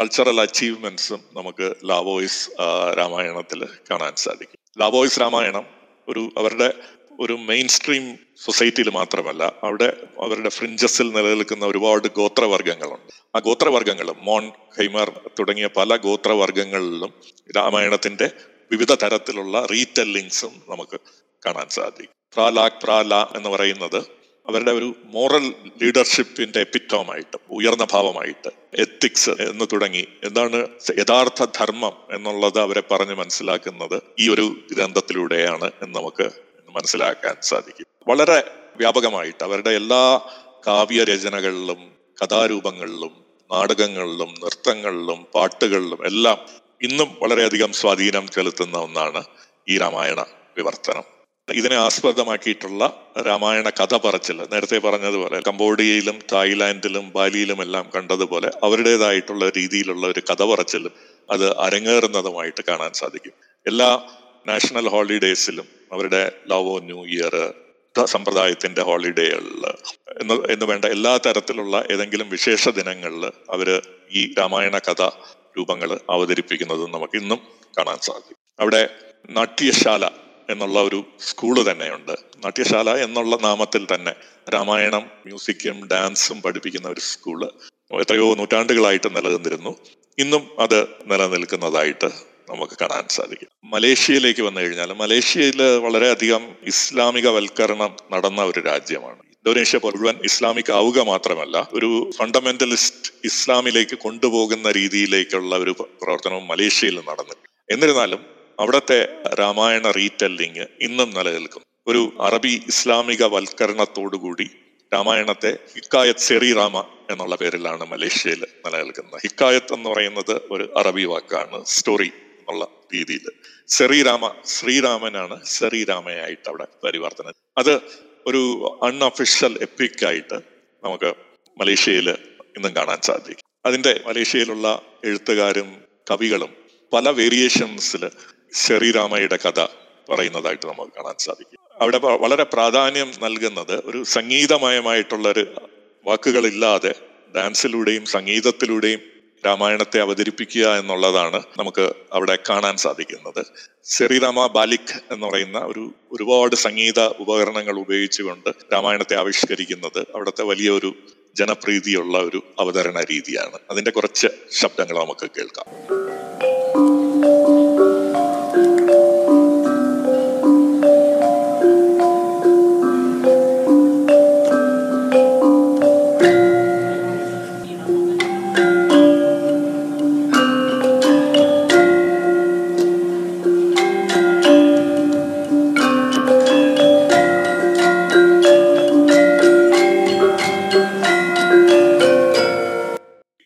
കൾച്ചറൽ അച്ചീവ്മെന്റ്സും നമുക്ക് ലാവോയിസ് രാമായണത്തിൽ കാണാൻ സാധിക്കും. ലാവോയിസ് രാമായണം ഒരു അവരുടെ ഒരു മെയിൻ സ്ട്രീം സൊസൈറ്റിയിൽ മാത്രമല്ല അവിടെ അവരുടെ ഫ്രിഞ്ചസിൽ നിലനിൽക്കുന്ന ഒരുപാട് ഗോത്രവർഗങ്ങളുണ്ട് ആ ഗോത്രവർഗങ്ങളും മോൺ ഹൈമർ തുടങ്ങിയ പല ഗോത്രവർഗങ്ങളിലും രാമായണത്തിന്റെ വിവിധ തരത്തിലുള്ള റീറ്റെല്ലിങ്സും നമുക്ക് കാണാൻ സാധിക്കും. പ്രാലാക് പ്രാല എന്ന് പറയുന്നത് അവരുടെ ഒരു മോറൽ ലീഡർഷിപ്പിന്റെ എപ്പിറ്റോമായിട്ട് ഉയർന്ന ഭാവമായിട്ട് എത്തിക്സ് എന്ന് തുടങ്ങി എന്താണ് യഥാർത്ഥ ധർമ്മം എന്നുള്ളത് അവരെ പറഞ്ഞ് മനസ്സിലാക്കുന്നത് ഈ ഒരു ഗ്രന്ഥത്തിലൂടെയാണ് എന്ന് നമുക്ക് മനസ്സിലാക്കാൻ സാധിക്കും. വളരെ വ്യാപകമായിട്ട് അവരുടെ എല്ലാ കാവ്യരചനകളിലും കഥാരൂപങ്ങളിലും നാടകങ്ങളിലും നൃത്തങ്ങളിലും പാട്ടുകളിലും എല്ലാം ഇന്നും വളരെയധികം സ്വാധീനം ചെലുത്തുന്ന ഒന്നാണ് ഈ രാമായണ വിവർത്തനം. ഇതിനെ ആസ്പദമാക്കിയിട്ടുള്ള രാമായണ കഥ പറച്ചിൽ നേരത്തെ പറഞ്ഞതുപോലെ കംബോഡിയയിലും തായ്ലാന്റിലും ബാലിയിലും എല്ലാം കണ്ടതുപോലെ അവരുടേതായിട്ടുള്ള രീതിയിലുള്ള ഒരു കഥ പറച്ചിലും അത് അരങ്ങേറുന്നതുമായിട്ട് കാണാൻ സാധിക്കും. എല്ലാ നാഷണൽ ഹോളിഡേയ്സിലും അവരുടെ ലവ് ന്യൂ ഇയർ സമ്പ്രദായത്തിന്റെ ഹോളിഡേകളിൽ എന്ന് എന്ന് വേണ്ട എല്ലാ തരത്തിലുള്ള ഏതെങ്കിലും വിശേഷ ദിനങ്ങളിൽ അവർ ഈ രാമായണ കഥ രൂപങ്ങൾ അവതരിപ്പിക്കുന്നത് നമുക്ക് ഇന്നും കാണാൻ സാധിക്കും. അവിടെ നാട്യശാല എന്നുള്ള ഒരു സ്കൂൾ തന്നെയുണ്ട്. നാട്യശാല എന്നുള്ള നാമത്തിൽ തന്നെ രാമായണം മ്യൂസിക്കും ഡാൻസും പഠിപ്പിക്കുന്ന ഒരു സ്കൂൾ എത്രയോ നൂറ്റാണ്ടുകളായിട്ട് നിലനിന്നിരുന്നു. ഇന്നും അത് നിലനിൽക്കുന്നതായിട്ട് നമുക്ക് കാണാൻ സാധിക്കും. മലേഷ്യയിലേക്ക് വന്നു കഴിഞ്ഞാൽ മലേഷ്യയിൽ വളരെയധികം ഇസ്ലാമിക വൽക്കരണം നടന്ന ഒരു രാജ്യമാണ്. ഇന്തോനേഷ്യ മുഴുവൻ ഇസ്ലാമിക് ആവുക മാത്രമല്ല ഒരു ഫണ്ടമെന്റലിസ്റ്റ് ഇസ്ലാമിലേക്ക് കൊണ്ടുപോകുന്ന രീതിയിലേക്കുള്ള ഒരു പ്രവർത്തനവും മലേഷ്യയിൽ നടന്നു എന്നിരുന്നാലും അവിടുത്തെ രാമായണ റീറ്റെല്ലിങ് ഇന്നും നിലനിൽക്കും ഒരു അറബി ഇസ്ലാമിക വൽക്കരണത്തോടുകൂടി രാമായണത്തെ ഹിക്കായത്ത് സെറിറാമ എന്നുള്ള പേരിലാണ് മലേഷ്യയിൽ നിലനിൽക്കുന്നത്. ഹിക്കായത്ത് എന്ന് പറയുന്നത് ഒരു അറബി വാക്കാണ് സ്റ്റോറി എന്നുള്ള രീതിയിൽ. സെറിരാമ ശ്രീരാമനാണ് സെറിരാമയായിട്ട് അവിടെ പരിവർത്തനം. അത് ഒരു അൺഒഫീഷ്യൽ എപ്പിക് ആയിട്ട് നമുക്ക് മലേഷ്യയിൽ ഇന്നും കാണാൻ സാധിക്കും. അതിന്റെ മലേഷ്യയിലുള്ള എഴുത്തുകാരും കവികളും പല വേരിയേഷൻസിൽ ശ്രീരാമയുടെ കഥ പറയുന്നതായിട്ട് നമുക്ക് കാണാൻ സാധിക്കും. അവിടെ വളരെ പ്രാധാന്യം നൽകുന്നത് ഒരു സംഗീതമയമായിട്ടുള്ളൊരു വാക്കുകളില്ലാതെ ഡാൻസിലൂടെയും സംഗീതത്തിലൂടെയും രാമായണത്തെ അവതരിപ്പിക്കുക എന്നുള്ളതാണ് നമുക്ക് അവിടെ കാണാൻ സാധിക്കുന്നത്. സെറിരാമ ബാലിക് എന്ന് പറയുന്ന ഒരു ഒരുപാട് സംഗീത ഉപകരണങ്ങൾ ഉപയോഗിച്ചുകൊണ്ട് രാമായണത്തെ ആവിഷ്കരിക്കുന്നത് അവിടുത്തെ വലിയൊരു ജനപ്രീതിയുള്ള ഒരു അവതരണ രീതിയാണ്. അതിന്റെ കുറച്ച് ശബ്ദങ്ങൾ നമുക്ക് കേൾക്കാം.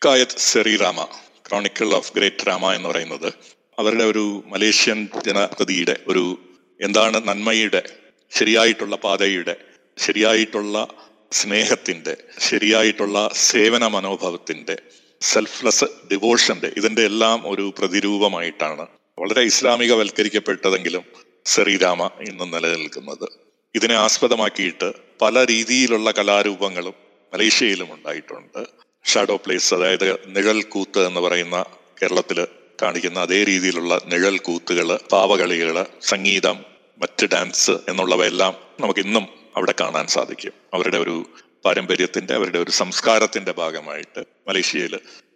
Hikayat Seri Rama chronicle of great Rama എന്ന് പറയുന്നത് അവരുടെ ഒരു മലേഷ്യൻ ജനപ്രതിയുടെ ഒരു എന്താണ് നന്മയുടെ ശരിയായിട്ടുള്ള പാതയുടെ ശരിയായിട്ടുള്ള സ്നേഹത്തിന്റെ ശരിയായിട്ടുള്ള സേവന മനോഭാവത്തിന്റെ സെൽഫ്ലെസ് ഡിവോഷന്റെ ഇതിന്റെ എല്ലാം ഒരു പ്രതിരൂപമായിട്ടാണ് വളരെ ഇസ്ലാമികവൽക്കരിക്കപ്പെട്ടതെങ്കിലും സെറിരാമ ഇന്ന് നിലനിൽക്കുന്നത്. ഇതിനെ ആസ്പദമാക്കിയിട്ട് പല രീതിയിലുള്ള കലാരൂപങ്ങളും മലേഷ്യയിലും ഉണ്ടായിട്ടുണ്ട്. ഷാഡോ പ്ലേസ് അതായത് നിഴൽ കൂത്ത് എന്ന് പറയുന്ന കേരളത്തിൽ കാണിക്കുന്ന അതേ രീതിയിലുള്ള നിഴൽ കൂത്തുകൾ പാവകളികൾ സംഗീതം മറ്റ് ഡാൻസ് എന്നുള്ളവയെല്ലാം നമുക്ക് ഇന്നും അവിടെ കാണാൻ സാധിക്കും. അവരുടെ ഒരു പാരമ്പര്യത്തിന്റെ അവരുടെ ഒരു സംസ്കാരത്തിന്റെ ഭാഗമായിട്ട് മലേഷ്യയിൽ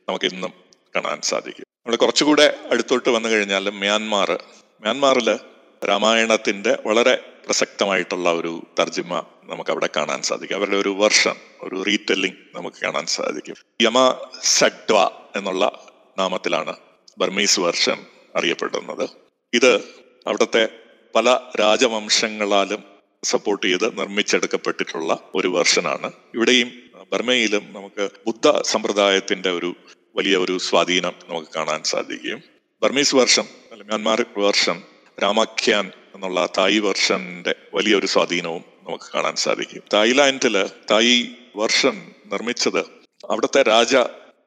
നമുക്ക് ഇന്നും കാണാൻ സാധിക്കും. നമ്മൾ കുറച്ചുകൂടെ അടുത്തോട്ട് വന്നു കഴിഞ്ഞാൽ മ്യാൻമാർ മ്യാൻമാറിൽ രാമായണത്തിന്റെ വളരെ പ്രസക്തമായിട്ടുള്ള ഒരു തർജിമ നമുക്ക് അവിടെ കാണാൻ സാധിക്കും. അവരുടെ ഒരു വർഷം ഒരു റീടെല്ലിംഗ് നമുക്ക് കാണാൻ സാധിക്കും. യമ സഡ്വ എന്നുള്ള നാമത്തിലാണ് ബർമീസ് വർഷൻ അറിയപ്പെടുന്നത്. ഇത് അവിടുത്തെ പല രാജവംശങ്ങളാലും സപ്പോർട്ട് ചെയ്ത് നിർമ്മിച്ചെടുക്കപ്പെട്ടിട്ടുള്ള ഒരു വർഷനാണ് ഇവിടെയും ബർമയിലും നമുക്ക് ബുദ്ധ സമ്പ്രദായത്തിന്റെ ഒരു വലിയ ഒരു സ്വാധീനം നമുക്ക് കാണാൻ സാധിക്കും. ബർമീസ് വർഷം അല്ലെങ്കിൽ മ്യാൻമാർ വർഷം രാമാഖ്യാൻ എന്നുള്ള തായ് വെർഷന്റെ വലിയൊരു സ്വാധീനവും നമുക്ക് കാണാൻ സാധിക്കും. തായ്ലാൻഡിൽ തായ് വർഷൻ നിർമ്മിച്ചത് അവിടുത്തെ രാജ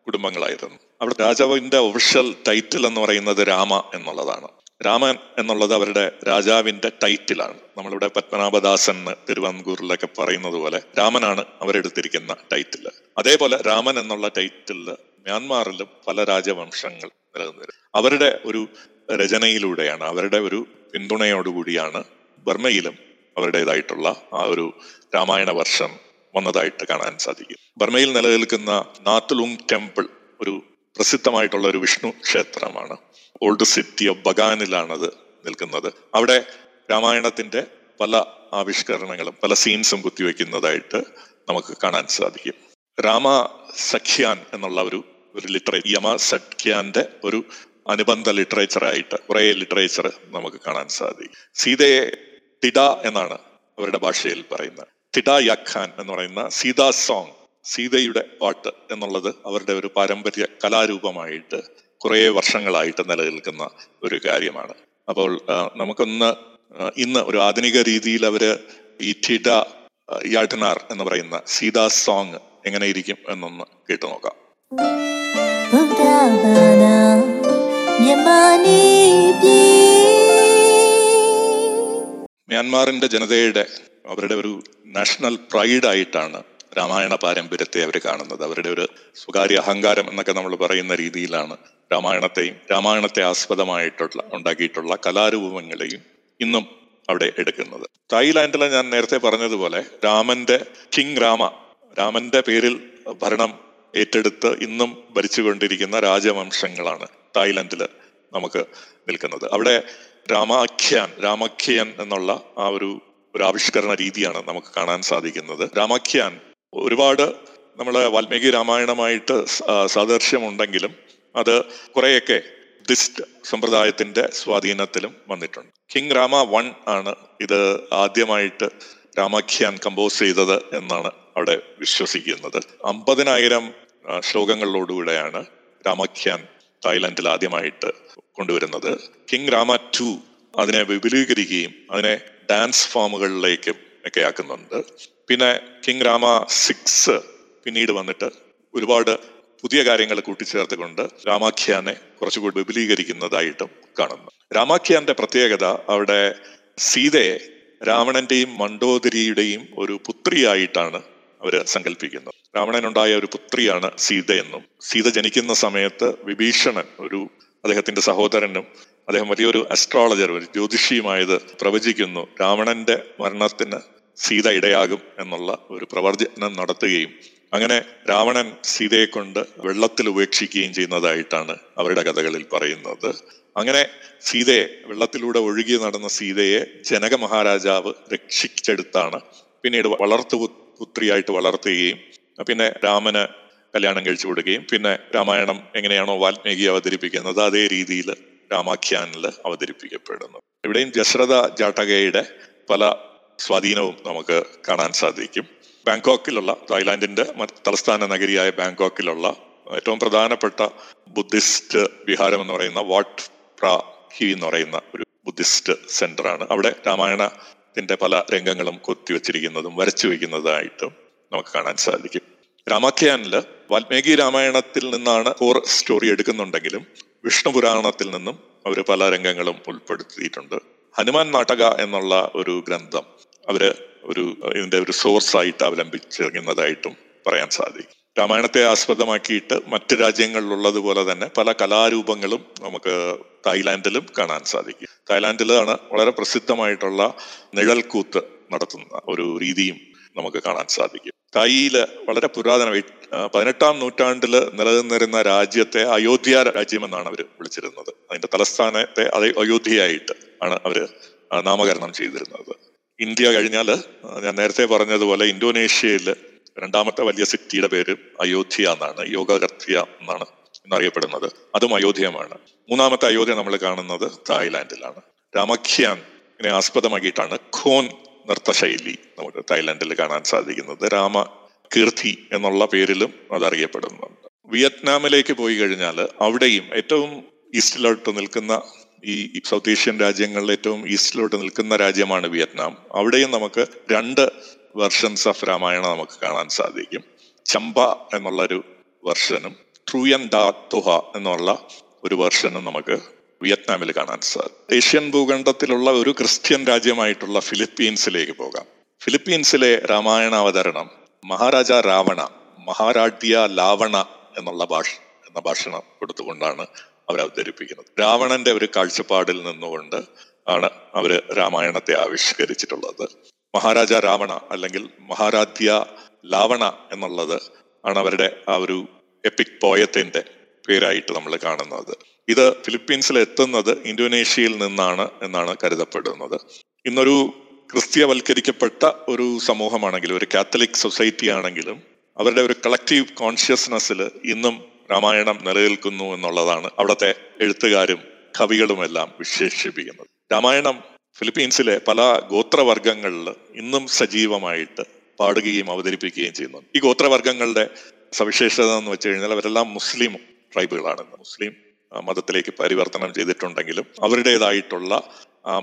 കുടുംബങ്ങളായിരുന്നു. അവിടെ രാജാവിന്റെ ഒഫീഷ്യൽ ടൈറ്റിൽ എന്ന് പറയുന്നത് രാമ എന്നുള്ളതാണ്. രാമൻ എന്നുള്ളത് അവരുടെ രാജാവിന്റെ ടൈറ്റിലാണ് നമ്മളിവിടെ പത്മനാഭദാസൻ തിരുവനന്തപുരത്തിലൊക്കെ പറയുന്നത് പോലെ രാമനാണ് അവരെടുത്തിരിക്കുന്ന ടൈറ്റിൽ അതേപോലെ രാമൻ എന്നുള്ള ടൈറ്റിൽ മ്യാൻമാറിലും പല രാജവംശങ്ങൾ നിലനിന്നിരുന്നു. അവരുടെ ഒരു രചനയിലൂടെയാണ് അവരുടെ ഒരു പിന്തുണയോടുകൂടിയാണ് ബർമയിലും അവരുടേതായിട്ടുള്ള ആ ഒരു രാമായണ വർഷം വന്നതായിട്ട് കാണാൻ സാധിക്കും. ബർമയിൽ നിലനിൽക്കുന്ന നാത്തുലുങ് ടെമ്പിൾ ഒരു പ്രസിദ്ധമായിട്ടുള്ള ഒരു വിഷ്ണു ക്ഷേത്രമാണ്. ഓൾഡ് സിറ്റി ഓഫ് ബഗാനിലാണത് നിൽക്കുന്നത്. അവിടെ രാമായണത്തിന്റെ പല ആവിഷ്കരണങ്ങളും പല സീൻസും കുത്തിവെക്കുന്നതായിട്ട് നമുക്ക് കാണാൻ സാധിക്കും. രാമ സഖ്യാൻ എന്നുള്ള ഒരു ഒരു ലിറ്ററേറ്റ് യമ സഖ്യാന്റെ ഒരു അനുബന്ധ ലിറ്ററേച്ചറായിട്ട് കുറെ ലിറ്ററേച്ചർ നമുക്ക് കാണാൻ സാധിക്കും. സീതയെ തിട എന്നാണ് അവരുടെ ഭാഷയിൽ പറയുന്നത്. തിട യഖാൻ എന്ന് പറയുന്ന സീതാ സോങ് സീതയുടെ പാട്ട് എന്നുള്ളത് അവരുടെ ഒരു പാരമ്പര്യ കലാരൂപമായിട്ട് കുറേ വർഷങ്ങളായിട്ട് നിലനിൽക്കുന്ന ഒരു കാര്യമാണ്. അപ്പോൾ നമുക്കൊന്ന് ഇന്ന് ഒരു ആധുനിക രീതിയിൽ അവർ ഈ ടിഡ യാട്ടനാർ എന്ന് പറയുന്ന സീതാ സോങ് എങ്ങനെയിരിക്കും എന്നൊന്ന് കേട്ടു നോക്കാം മ്യാൻമാറിന്റെ ജനതയുടെ അവരുടെ ഒരു നാഷണൽ പ്രൈഡ് ആയിട്ടാണ് രാമായണ പാരമ്പര്യത്തെ അവർ കാണുന്നത്. അവരുടെ ഒരു സ്വകാര്യ അഹങ്കാരം എന്നൊക്കെ നമ്മൾ പറയുന്ന രീതിയിലാണ് രാമായണത്തെയും രാമായണത്തെ ആസ്പദമായിട്ടുള്ള ഉണ്ടാക്കിയിട്ടുള്ള കലാരൂപങ്ങളെയും ഇന്നും അവിടെ എടുക്കുന്നത്. തായ്ലാന്റിലെ ഞാൻ നേരത്തെ പറഞ്ഞതുപോലെ രാമന്റെ കിങ് രാമ രാമന്റെ പേരിൽ ഭരണം ഏറ്റെടുത്ത് ഇന്നും ഭരിച്ചുകൊണ്ടിരിക്കുന്ന രാജവംശങ്ങളാണ്. തായ്ലൻഡിൽ നമുക്ക് നിൽക്കുന്നത്. അവിടെ രാമാഖ്യാൻ രാമാഖ്യൻ എന്നുള്ള ആ ഒരു ഒരു ആവിഷ്കരണ രീതിയാണ് നമുക്ക് കാണാൻ സാധിക്കുന്നത്. രാമാഖ്യാൻ ഒരുപാട് നമ്മളെ വാൽമീകി രാമായണമായിട്ട് സാദൃശ്യമുണ്ടെങ്കിലും അത് കുറേയൊക്കെ ബുദ്ധിസ്റ്റ് സമ്പ്രദായത്തിന്റെ സ്വാധീനത്തിലും വന്നിട്ടുണ്ട്. കിങ് രാമ വൺ ആണ് ഇത് ആദ്യമായിട്ട് രാമാഖ്യാൻ കമ്പോസ് ചെയ്തത് എന്നാണ് അവിടെ വിശ്വസിക്കുന്നത്. അമ്പതിനായിരം ശ്ലോകങ്ങളിലൂടെയാണ് രാമാഖ്യാൻ തായ്ലാന്റിൽ ആദ്യമായിട്ട് കൊണ്ടുവരുന്നത്. കിങ് രാമ ടു അതിനെ വിപുലീകരിക്കുകയും അതിനെ ഡാൻസ് ഫോമുകളിലേക്കും ഒക്കെ ആക്കുന്നുണ്ട്. പിന്നെ കിങ് രാമ സിക്സ് പിന്നീട് വന്നിട്ട് ഒരുപാട് പുതിയ കാര്യങ്ങൾ കൂട്ടിച്ചേർത്തുകൊണ്ട് രാമാഖ്യാനെ കുറച്ചുകൂടി വിപുലീകരിക്കുന്നതായിട്ടും കാണുന്നു. രാമാഖ്യാന്റെ പ്രത്യേകത അവിടെ സീതയെ രാവണന്റെയും മണ്ടോദരിയുടെയും ഒരു പുത്രിയായിട്ടാണ് അവർ സങ്കല്പിക്കുന്നത് രാവണനുണ്ടായ ഒരു പുത്രിയാണ് സീതയെന്നും സീത ജനിക്കുന്ന സമയത്ത് വിഭീഷണൻ ഒരു അദ്ദേഹത്തിന്റെ സഹോദരനും അദ്ദേഹം വലിയൊരു അസ്ട്രോളജർ ഒരു ജ്യോതിഷിയുമായത് പ്രവചിക്കുന്നു. രാവണന്റെ മരണത്തിന് സീത ഇടയാകും എന്നുള്ള ഒരു പ്രവചനം നടത്തുകയും അങ്ങനെ രാവണൻ സീതയെ കൊണ്ട് വെള്ളത്തിൽ ഉപേക്ഷിക്കുകയും ചെയ്യുന്നതായിട്ടാണ് അവരുടെ കഥകളിൽ പറയുന്നത്. അങ്ങനെ സീതയെ വെള്ളത്തിലൂടെ ഒഴുകി നടന്ന സീതയെ ജനക മഹാരാജാവ് രക്ഷിച്ചെടുത്താണ്. പിന്നീട് വളർത്തു പുത്രിയായിട്ട് വളർത്തുകയും പിന്നെ രാമന് കല്യാണം കഴിച്ചു കൊടുക്കുകയും പിന്നെ രാമായണം എങ്ങനെയാണോ വാൽമീകി അവതരിപ്പിക്കുന്നത് അതേ രീതിയിൽ രാമാഖ്യാനിൽ അവതരിപ്പിക്കപ്പെടുന്നു. ഇവിടെയും ജശ്രത ജാട്ടകയുടെ പല സ്വാധീനവും നമുക്ക് കാണാൻ സാധിക്കും. ബാങ്കോക്കിലുള്ള തായ്ലാന്റിന്റെ തലസ്ഥാന നഗരിയായ ബാങ്കോക്കിലുള്ള ഏറ്റവും പ്രധാനപ്പെട്ട ബുദ്ധിസ്റ്റ് വിഹാരം എന്ന് പറയുന്ന വാട്ട് പ്രാ ഹി എന്ന് പറയുന്ന ഒരു ബുദ്ധിസ്റ്റ് സെന്ററാണ് അവിടെ അവിടെ രാമായണത്തിന്റെ പല രംഗങ്ങളും കൊത്തിവെച്ചിരിക്കുന്നതും വരച്ചു വയ്ക്കുന്നതായിട്ടും നമുക്ക് കാണാൻ സാധിക്കും. രാമാഖ്യാനിൽ വാൽമീകി രാമായണത്തിൽ നിന്നാണ് കോർ സ്റ്റോറി എടുക്കുന്നുണ്ടെങ്കിലും വിഷ്ണു പുരാണത്തിൽ നിന്നും അവർ പല രംഗങ്ങളും ഉൾപ്പെടുത്തിയിട്ടുണ്ട്. ഹനുമാൻ നാടക എന്നുള്ള ഒരു ഗ്രന്ഥം അവർ ഒരു ഇതിന്റെ ഒരു സോഴ്സായിട്ട് അവലംബിച്ചിരിക്കുന്നതായിട്ടും പറയാൻ സാധിക്കും. രാമായണത്തെ ആസ്പദമാക്കിയിട്ട് മറ്റ് രാജ്യങ്ങളിലുള്ളതുപോലെ തന്നെ പല കലാരൂപങ്ങളും നമുക്ക് തായ്ലാന്റിലും കാണാൻ സാധിക്കും. തായ്ലാന്റിലാണ് വളരെ പ്രസിദ്ധമായിട്ടുള്ള നിഴൽക്കൂത്ത് നടത്തുന്ന ഒരു രീതിയും നമുക്ക് കാണാൻ സാധിക്കും. തായിയിൽ വളരെ പുരാതന പതിനെട്ടാം നൂറ്റാണ്ടിൽ നിലനിന്നിരുന്ന രാജ്യത്തെ അയോധ്യ രാജ്യമെന്നാണ് അവർ വിളിച്ചിരുന്നത്. അതിന്റെ തലസ്ഥാനത്തെ അതേ അയോധ്യയായിട്ട് ആണ് അവർ നാമകരണം ചെയ്തിരുന്നത്. ഇന്ത്യ കഴിഞ്ഞാൽ ഞാൻ നേരത്തെ പറഞ്ഞതുപോലെ ഇന്തോനേഷ്യയിൽ രണ്ടാമത്തെ വലിയ സിറ്റിയുടെ പേര് അയോധ്യ എന്നാണ് യോഗകർത്തിയ എന്നാണ് എന്നറിയപ്പെടുന്നത്. അതും അയോധ്യമാണ് മൂന്നാമത്തെ അയോധ്യ നമ്മൾ കാണുന്നത് തായ്ലാന്റിലാണ് രാമഖ്യാൻ ആസ്പദമാക്കിയിട്ടാണ് ഖോൻ നൃത്തശൈലി നമുക്ക് തായ്ലാന്റിൽ കാണാൻ സാധിക്കുന്നത്. രാമ കീർത്തി എന്നുള്ള പേരിലും അതറിയപ്പെടുന്നുണ്ട് വിയറ്റ്നാമിലേക്ക് പോയി കഴിഞ്ഞാൽ അവിടെയും ഏറ്റവും ഈസ്റ്റിലോട്ട് നിൽക്കുന്ന ഈ സൗത്ത് ഏഷ്യൻ രാജ്യങ്ങളിൽ ഏറ്റവും ഈസ്റ്റിലോട്ട് നിൽക്കുന്ന രാജ്യമാണ് വിയറ്റ്നാം. അവിടെയും നമുക്ക് രണ്ട് വെർഷൻസ് ഓഫ് രാമായണം നമുക്ക് കാണാൻ സാധിക്കും. ചമ്പ എന്നുള്ളൊരു വെർഷനും ട്രൂയൻ ഡാ തുഹ എന്നുള്ള ഒരു വെർഷനും നമുക്ക് വിയറ്റ്നാമിൽ കാണാൻ സാധിക്കും. ഏഷ്യൻ ഭൂഖണ്ഡത്തിലുള്ള ഒരു ക്രിസ്ത്യൻ രാജ്യമായിട്ടുള്ള ഫിലിപ്പീൻസിലേക്ക് പോകാം. ഫിലിപ്പീൻസിലെ രാമായണ അവതരണം മഹാരാജ രാവണ മഹാരാഡ്യ ലാവണ എന്നുള്ള ഭാഷ എന്ന ഭാഷണം കൊടുത്തുകൊണ്ടാണ് അവർ അവതരിപ്പിക്കുന്നത്. രാവണന്റെ ഒരു കാഴ്ചപ്പാടിൽ നിന്നുകൊണ്ട് ആണ് അവർ രാമായണത്തെ ആവിഷ്കരിച്ചിട്ടുള്ളത്. മഹാരാജ രാവണ അല്ലെങ്കിൽ മഹാരാധ്യ ലാവണ എന്നുള്ളത് ആണ് അവരുടെ ആ ഒരു എപ്പിക് പോയത്തിന്റെ പേരായിട്ട് നമ്മൾ കാണുന്നത്. ഇത് ഫിലിപ്പീൻസിൽ എത്തുന്നത് ഇന്തോനേഷ്യയിൽ നിന്നാണ് എന്നാണ് കരുതപ്പെടുന്നത്. ഇന്നൊരു ക്രിസ്ത്യവൽക്കരിക്കപ്പെട്ട ഒരു സമൂഹമാണെങ്കിലും ഒരു കാത്തലിക് സൊസൈറ്റി ആണെങ്കിലും അവരുടെ ഒരു കളക്റ്റീവ് കോൺഷ്യസ്നെസ്സിൽ ഇന്നും രാമായണം നിലനിൽക്കുന്നു എന്നുള്ളതാണ് അവിടുത്തെ എഴുത്തുകാരും കവികളുമെല്ലാം വിശേഷിപ്പിക്കുന്നത്. രാമായണം ഫിലിപ്പീൻസിലെ പല ഗോത്രവർഗങ്ങളിൽ ഇന്നും സജീവമായിട്ട് പാടുകയും അവതരിപ്പിക്കുകയും ചെയ്യുന്നു. ഈ ഗോത്രവർഗങ്ങളുടെ സവിശേഷത എന്ന് വെച്ച് കഴിഞ്ഞാൽ അവരെല്ലാം മുസ്ലിം ട്രൈബുകളാണ് മുസ്ലിം മതത്തിലേക്ക് പരിവർത്തനം ചെയ്തിട്ടുണ്ടെങ്കിലും അവരുടേതായിട്ടുള്ള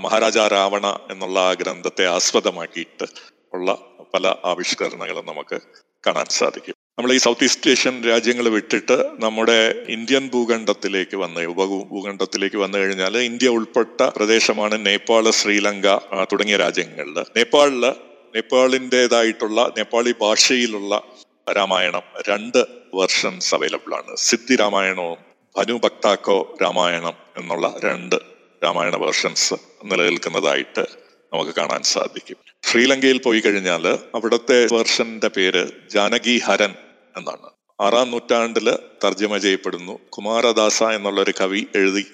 മഹാരാജ രാവണ എന്നുള്ള ആ ഗ്രന്ഥത്തെ ആസ്പദമാക്കിയിട്ട് ഉള്ള പല ആവിഷ്കരണങ്ങളും നമുക്ക് കാണാൻ സാധിക്കും. നമ്മൾ ഈ സൗത്ത് ഈസ്റ്റ് ഏഷ്യൻ രാജ്യങ്ങൾ വിട്ടിട്ട് നമ്മുടെ ഇന്ത്യൻ ഭൂഖണ്ഡത്തിലേക്ക് വന്ന് ഉപഭൂ ഭൂഖണ്ഡത്തിലേക്ക് വന്നു കഴിഞ്ഞാൽ ഇന്ത്യ ഉൾപ്പെട്ട പ്രദേശമാണ് നേപ്പാൾ ശ്രീലങ്ക തുടങ്ങിയ രാജ്യങ്ങളിൽ നേപ്പാളിൽ നേപ്പാളിന്റെതായിട്ടുള്ള നേപ്പാളി ഭാഷയിലുള്ള രാമായണം രണ്ട് വെർഷൻസ് അവൈലബിൾ ആണ്. സിദ്ധി രാമായണവും ഭനു ഭക്താക്കോ രാമായണം എന്നുള്ള രണ്ട് രാമായണ വേർഷൻസ് നിലനിൽക്കുന്നതായിട്ട് നമുക്ക് കാണാൻ സാധിക്കും. ശ്രീലങ്കയിൽ പോയി കഴിഞ്ഞാൽ അവിടുത്തെ വേർഷന്റെ പേര് ജാനകി ഹരൻ എന്നാണ്. ആറാം നൂറ്റാണ്ടിൽ തർജമ ചെയ്യപ്പെടുന്നു. കുമാരദാസ എന്നുള്ള ഒരു കവി എഴുതി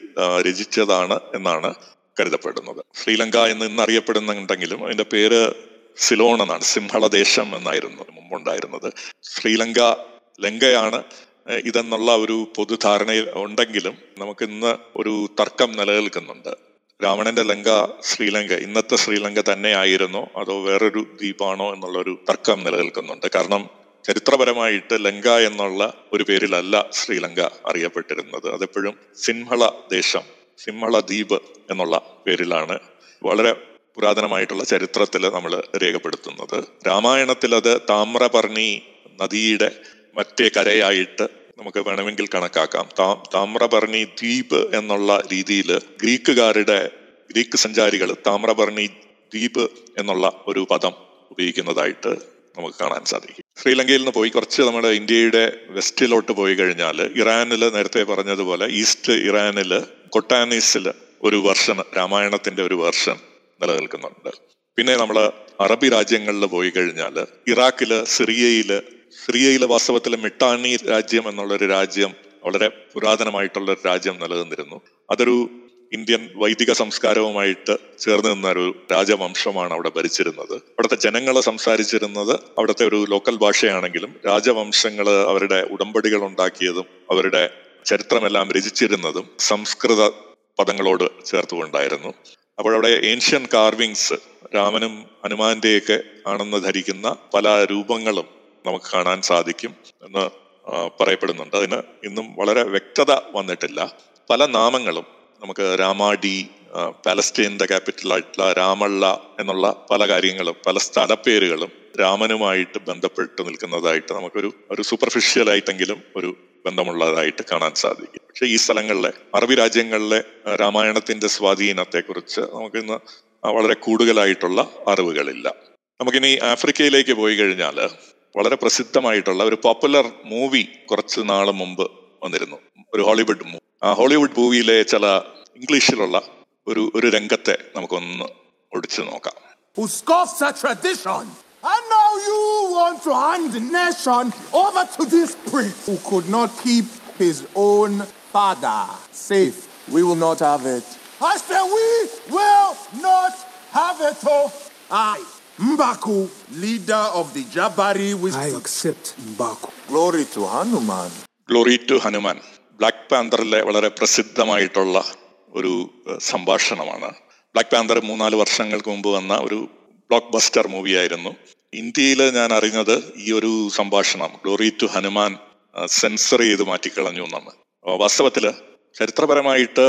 രചിച്ചതാണ് എന്നാണ് കരുതപ്പെടുന്നത്. ശ്രീലങ്ക എന്ന് ഇന്ന് അറിയപ്പെടുന്നുണ്ടെങ്കിലും അതിന്റെ പേര് സിലോൺ എന്നാണ് സിംഹളദേശം എന്നായിരുന്നു മുമ്പുണ്ടായിരുന്നത്. ശ്രീലങ്ക ലങ്കയാണ് ഇതെന്നുള്ള ഒരു പൊതുധാരണ ഉണ്ടെങ്കിലും നമുക്ക് ഇന്ന് ഒരു തർക്കം നിലനിൽക്കുന്നുണ്ട്. രാവണന്റെ ലങ്ക ശ്രീലങ്ക ഇന്നത്തെ ശ്രീലങ്ക തന്നെ ആയിരുന്നോ? അതോ വേറൊരു ദ്വീപാണോ എന്നുള്ളൊരു തർക്കം നിലനിൽക്കുന്നുണ്ട്. കാരണം ചരിത്രപരമായിട്ട് ലങ്ക എന്നുള്ള ഒരു പേരിലല്ല ശ്രീലങ്ക അറിയപ്പെട്ടിരുന്നത്. അതെപ്പോഴും സിംഹള ദേശം സിംഹള ദ്വീപ് എന്നുള്ള പേരിലാണ് വളരെ പുരാതനമായിട്ടുള്ള ചരിത്രത്തിൽ നമ്മൾ രേഖപ്പെടുത്തുന്നത്. രാമായണത്തിൽ അത് താമ്രപർണി നദിയുടെ മറ്റേ കരയായിട്ട് നമുക്ക് വേണമെങ്കിൽ കണക്കാക്കാം. താ താമ്രപർണി ദ്വീപ് എന്നുള്ള രീതിയിൽ ഗ്രീക്കുകാരുടെ ഗ്രീക്ക് സഞ്ചാരികൾ താമ്രപർണി ദ്വീപ് എന്നുള്ള ഒരു പദം ഉപയോഗിക്കുന്നതായിട്ട് നമുക്ക് കാണാൻ സാധിക്കും. ശ്രീലങ്കയിൽ നിന്ന് പോയി കുറച്ച് നമ്മുടെ ഇന്ത്യയുടെ വെസ്റ്റിലോട്ട് പോയി കഴിഞ്ഞാൽ ഇറാനിൽ നേരത്തെ പറഞ്ഞതുപോലെ ഈസ്റ്റ് ഇറാനിൽ കൊട്ടാനീസിൽ ഒരു വെർഷൻ രാമായണത്തിന്റെ ഒരു വെർഷൻ നിലനിൽക്കുന്നുണ്ട്. പിന്നെ നമ്മൾ അറബി രാജ്യങ്ങളിൽ പോയി കഴിഞ്ഞാൽ ഇറാഖിൽ സിറിയയിൽ സിറിയയിലെ വാസ്തവത്തിൽ മിട്ടാനി രാജ്യം എന്നുള്ളൊരു രാജ്യം വളരെ പുരാതനമായിട്ടുള്ള ഒരു രാജ്യം നിലനിന്നിരുന്നു. അതൊരു ഇന്ത്യൻ വൈദിക സംസ്കാരവുമായിട്ട് ചേർന്ന് നിന്ന ഒരു രാജവംശമാണ് അവിടെ ഭരിച്ചിരുന്നത്. അവിടുത്തെ ജനങ്ങൾ സംസാരിച്ചിരുന്നത് അവിടുത്തെ ഒരു ലോക്കൽ ഭാഷയാണെങ്കിലും രാജവംശങ്ങൾ അവരുടെ ഉടമ്പടികൾ ഉണ്ടാക്കിയതും അവരുടെ ചരിത്രമെല്ലാം രചിച്ചിരുന്നതും സംസ്കൃത പദങ്ങളോട് ചേർത്തുകൊണ്ടായിരുന്നു. അപ്പോൾ അവിടെ ഏൻഷ്യൻ കാർവിങ്സ് രാമനും ഹനുമാന്റെയൊക്കെ ആണെന്ന് ധരിക്കുന്ന പല രൂപങ്ങളും നമുക്ക് കാണാൻ സാധിക്കും എന്ന് പറയപ്പെടുന്നുണ്ട്. അതിന് ഇന്നും വളരെ വ്യക്തത വന്നിട്ടില്ല. പല നാമങ്ങളും നമുക്ക് രാമാഡി പാലസ്റ്റീന്റെ ക്യാപിറ്റൽ ആയിട്ടുള്ള രാമള്ള എന്നുള്ള പല കാര്യങ്ങളും പല സ്ഥലപ്പേരുകളും രാമനുമായിട്ട് ബന്ധപ്പെട്ട് നിൽക്കുന്നതായിട്ട് നമുക്കൊരു ഒരു സൂപ്പർഫിഷ്യൽ ആയിട്ടെങ്കിലും ഒരു ബന്ധമുള്ളതായിട്ട് കാണാൻ സാധിക്കും. പക്ഷെ ഈ സ്ഥലങ്ങളിലെ അറബി രാജ്യങ്ങളിലെ രാമായണത്തിന്റെ സ്വാധീനത്തെക്കുറിച്ച് നമുക്കിന്ന് വളരെ കൂടുതലായിട്ടുള്ള അറിവുകളില്ല. നമുക്കിനി ആഫ്രിക്കയിലേക്ക് പോയി കഴിഞ്ഞാൽ വളരെ പ്രസിദ്ധമായിട്ടുള്ള ഒരു പോപ്പുലർ മൂവി കുറച്ച് നാൾ മുമ്പ് വന്നിരുന്നു. ഒരു ഹോളിവുഡ് ഹോളിവുഡ് മൂവിയിലെ ചില ഇംഗ്ലീഷിലുള്ള ഒരു ഒരു രംഗത്തെ നമുക്കൊന്ന് ഒടിച്ചു നോക്കാം who scoffs at tradition. And now you want to hand the nation over to this priest who could not keep his own father safe. We will not have it. I say we will not have it. Oh, I, Mbaku, leader of the Jabari I wisdom. accept Mbaku. Glory to Hanuman. Glory to Hanuman Black പാന്തറിലെ വളരെ പ്രസിദ്ധമായിട്ടുള്ള ഒരു സംഭാഷണമാണ്. Black Panther മൂന്നാൽ വർഷങ്ങൾക്ക് മുമ്പ് വന്ന ഒരു block buster മൂവിയായിരുന്നു ഇന്ത്യയിൽ ഞാൻ അറിഞ്ഞത് ഈ ഒരു സംഭാഷണം ഗ്ലോറി ടു ഹനുമാൻ സെൻസർ ചെയ്ത് മാറ്റിക്കളഞ്ഞു എന്നാണ്. വാസ്തവത്തിൽ ചരിത്രപരമായിട്ട്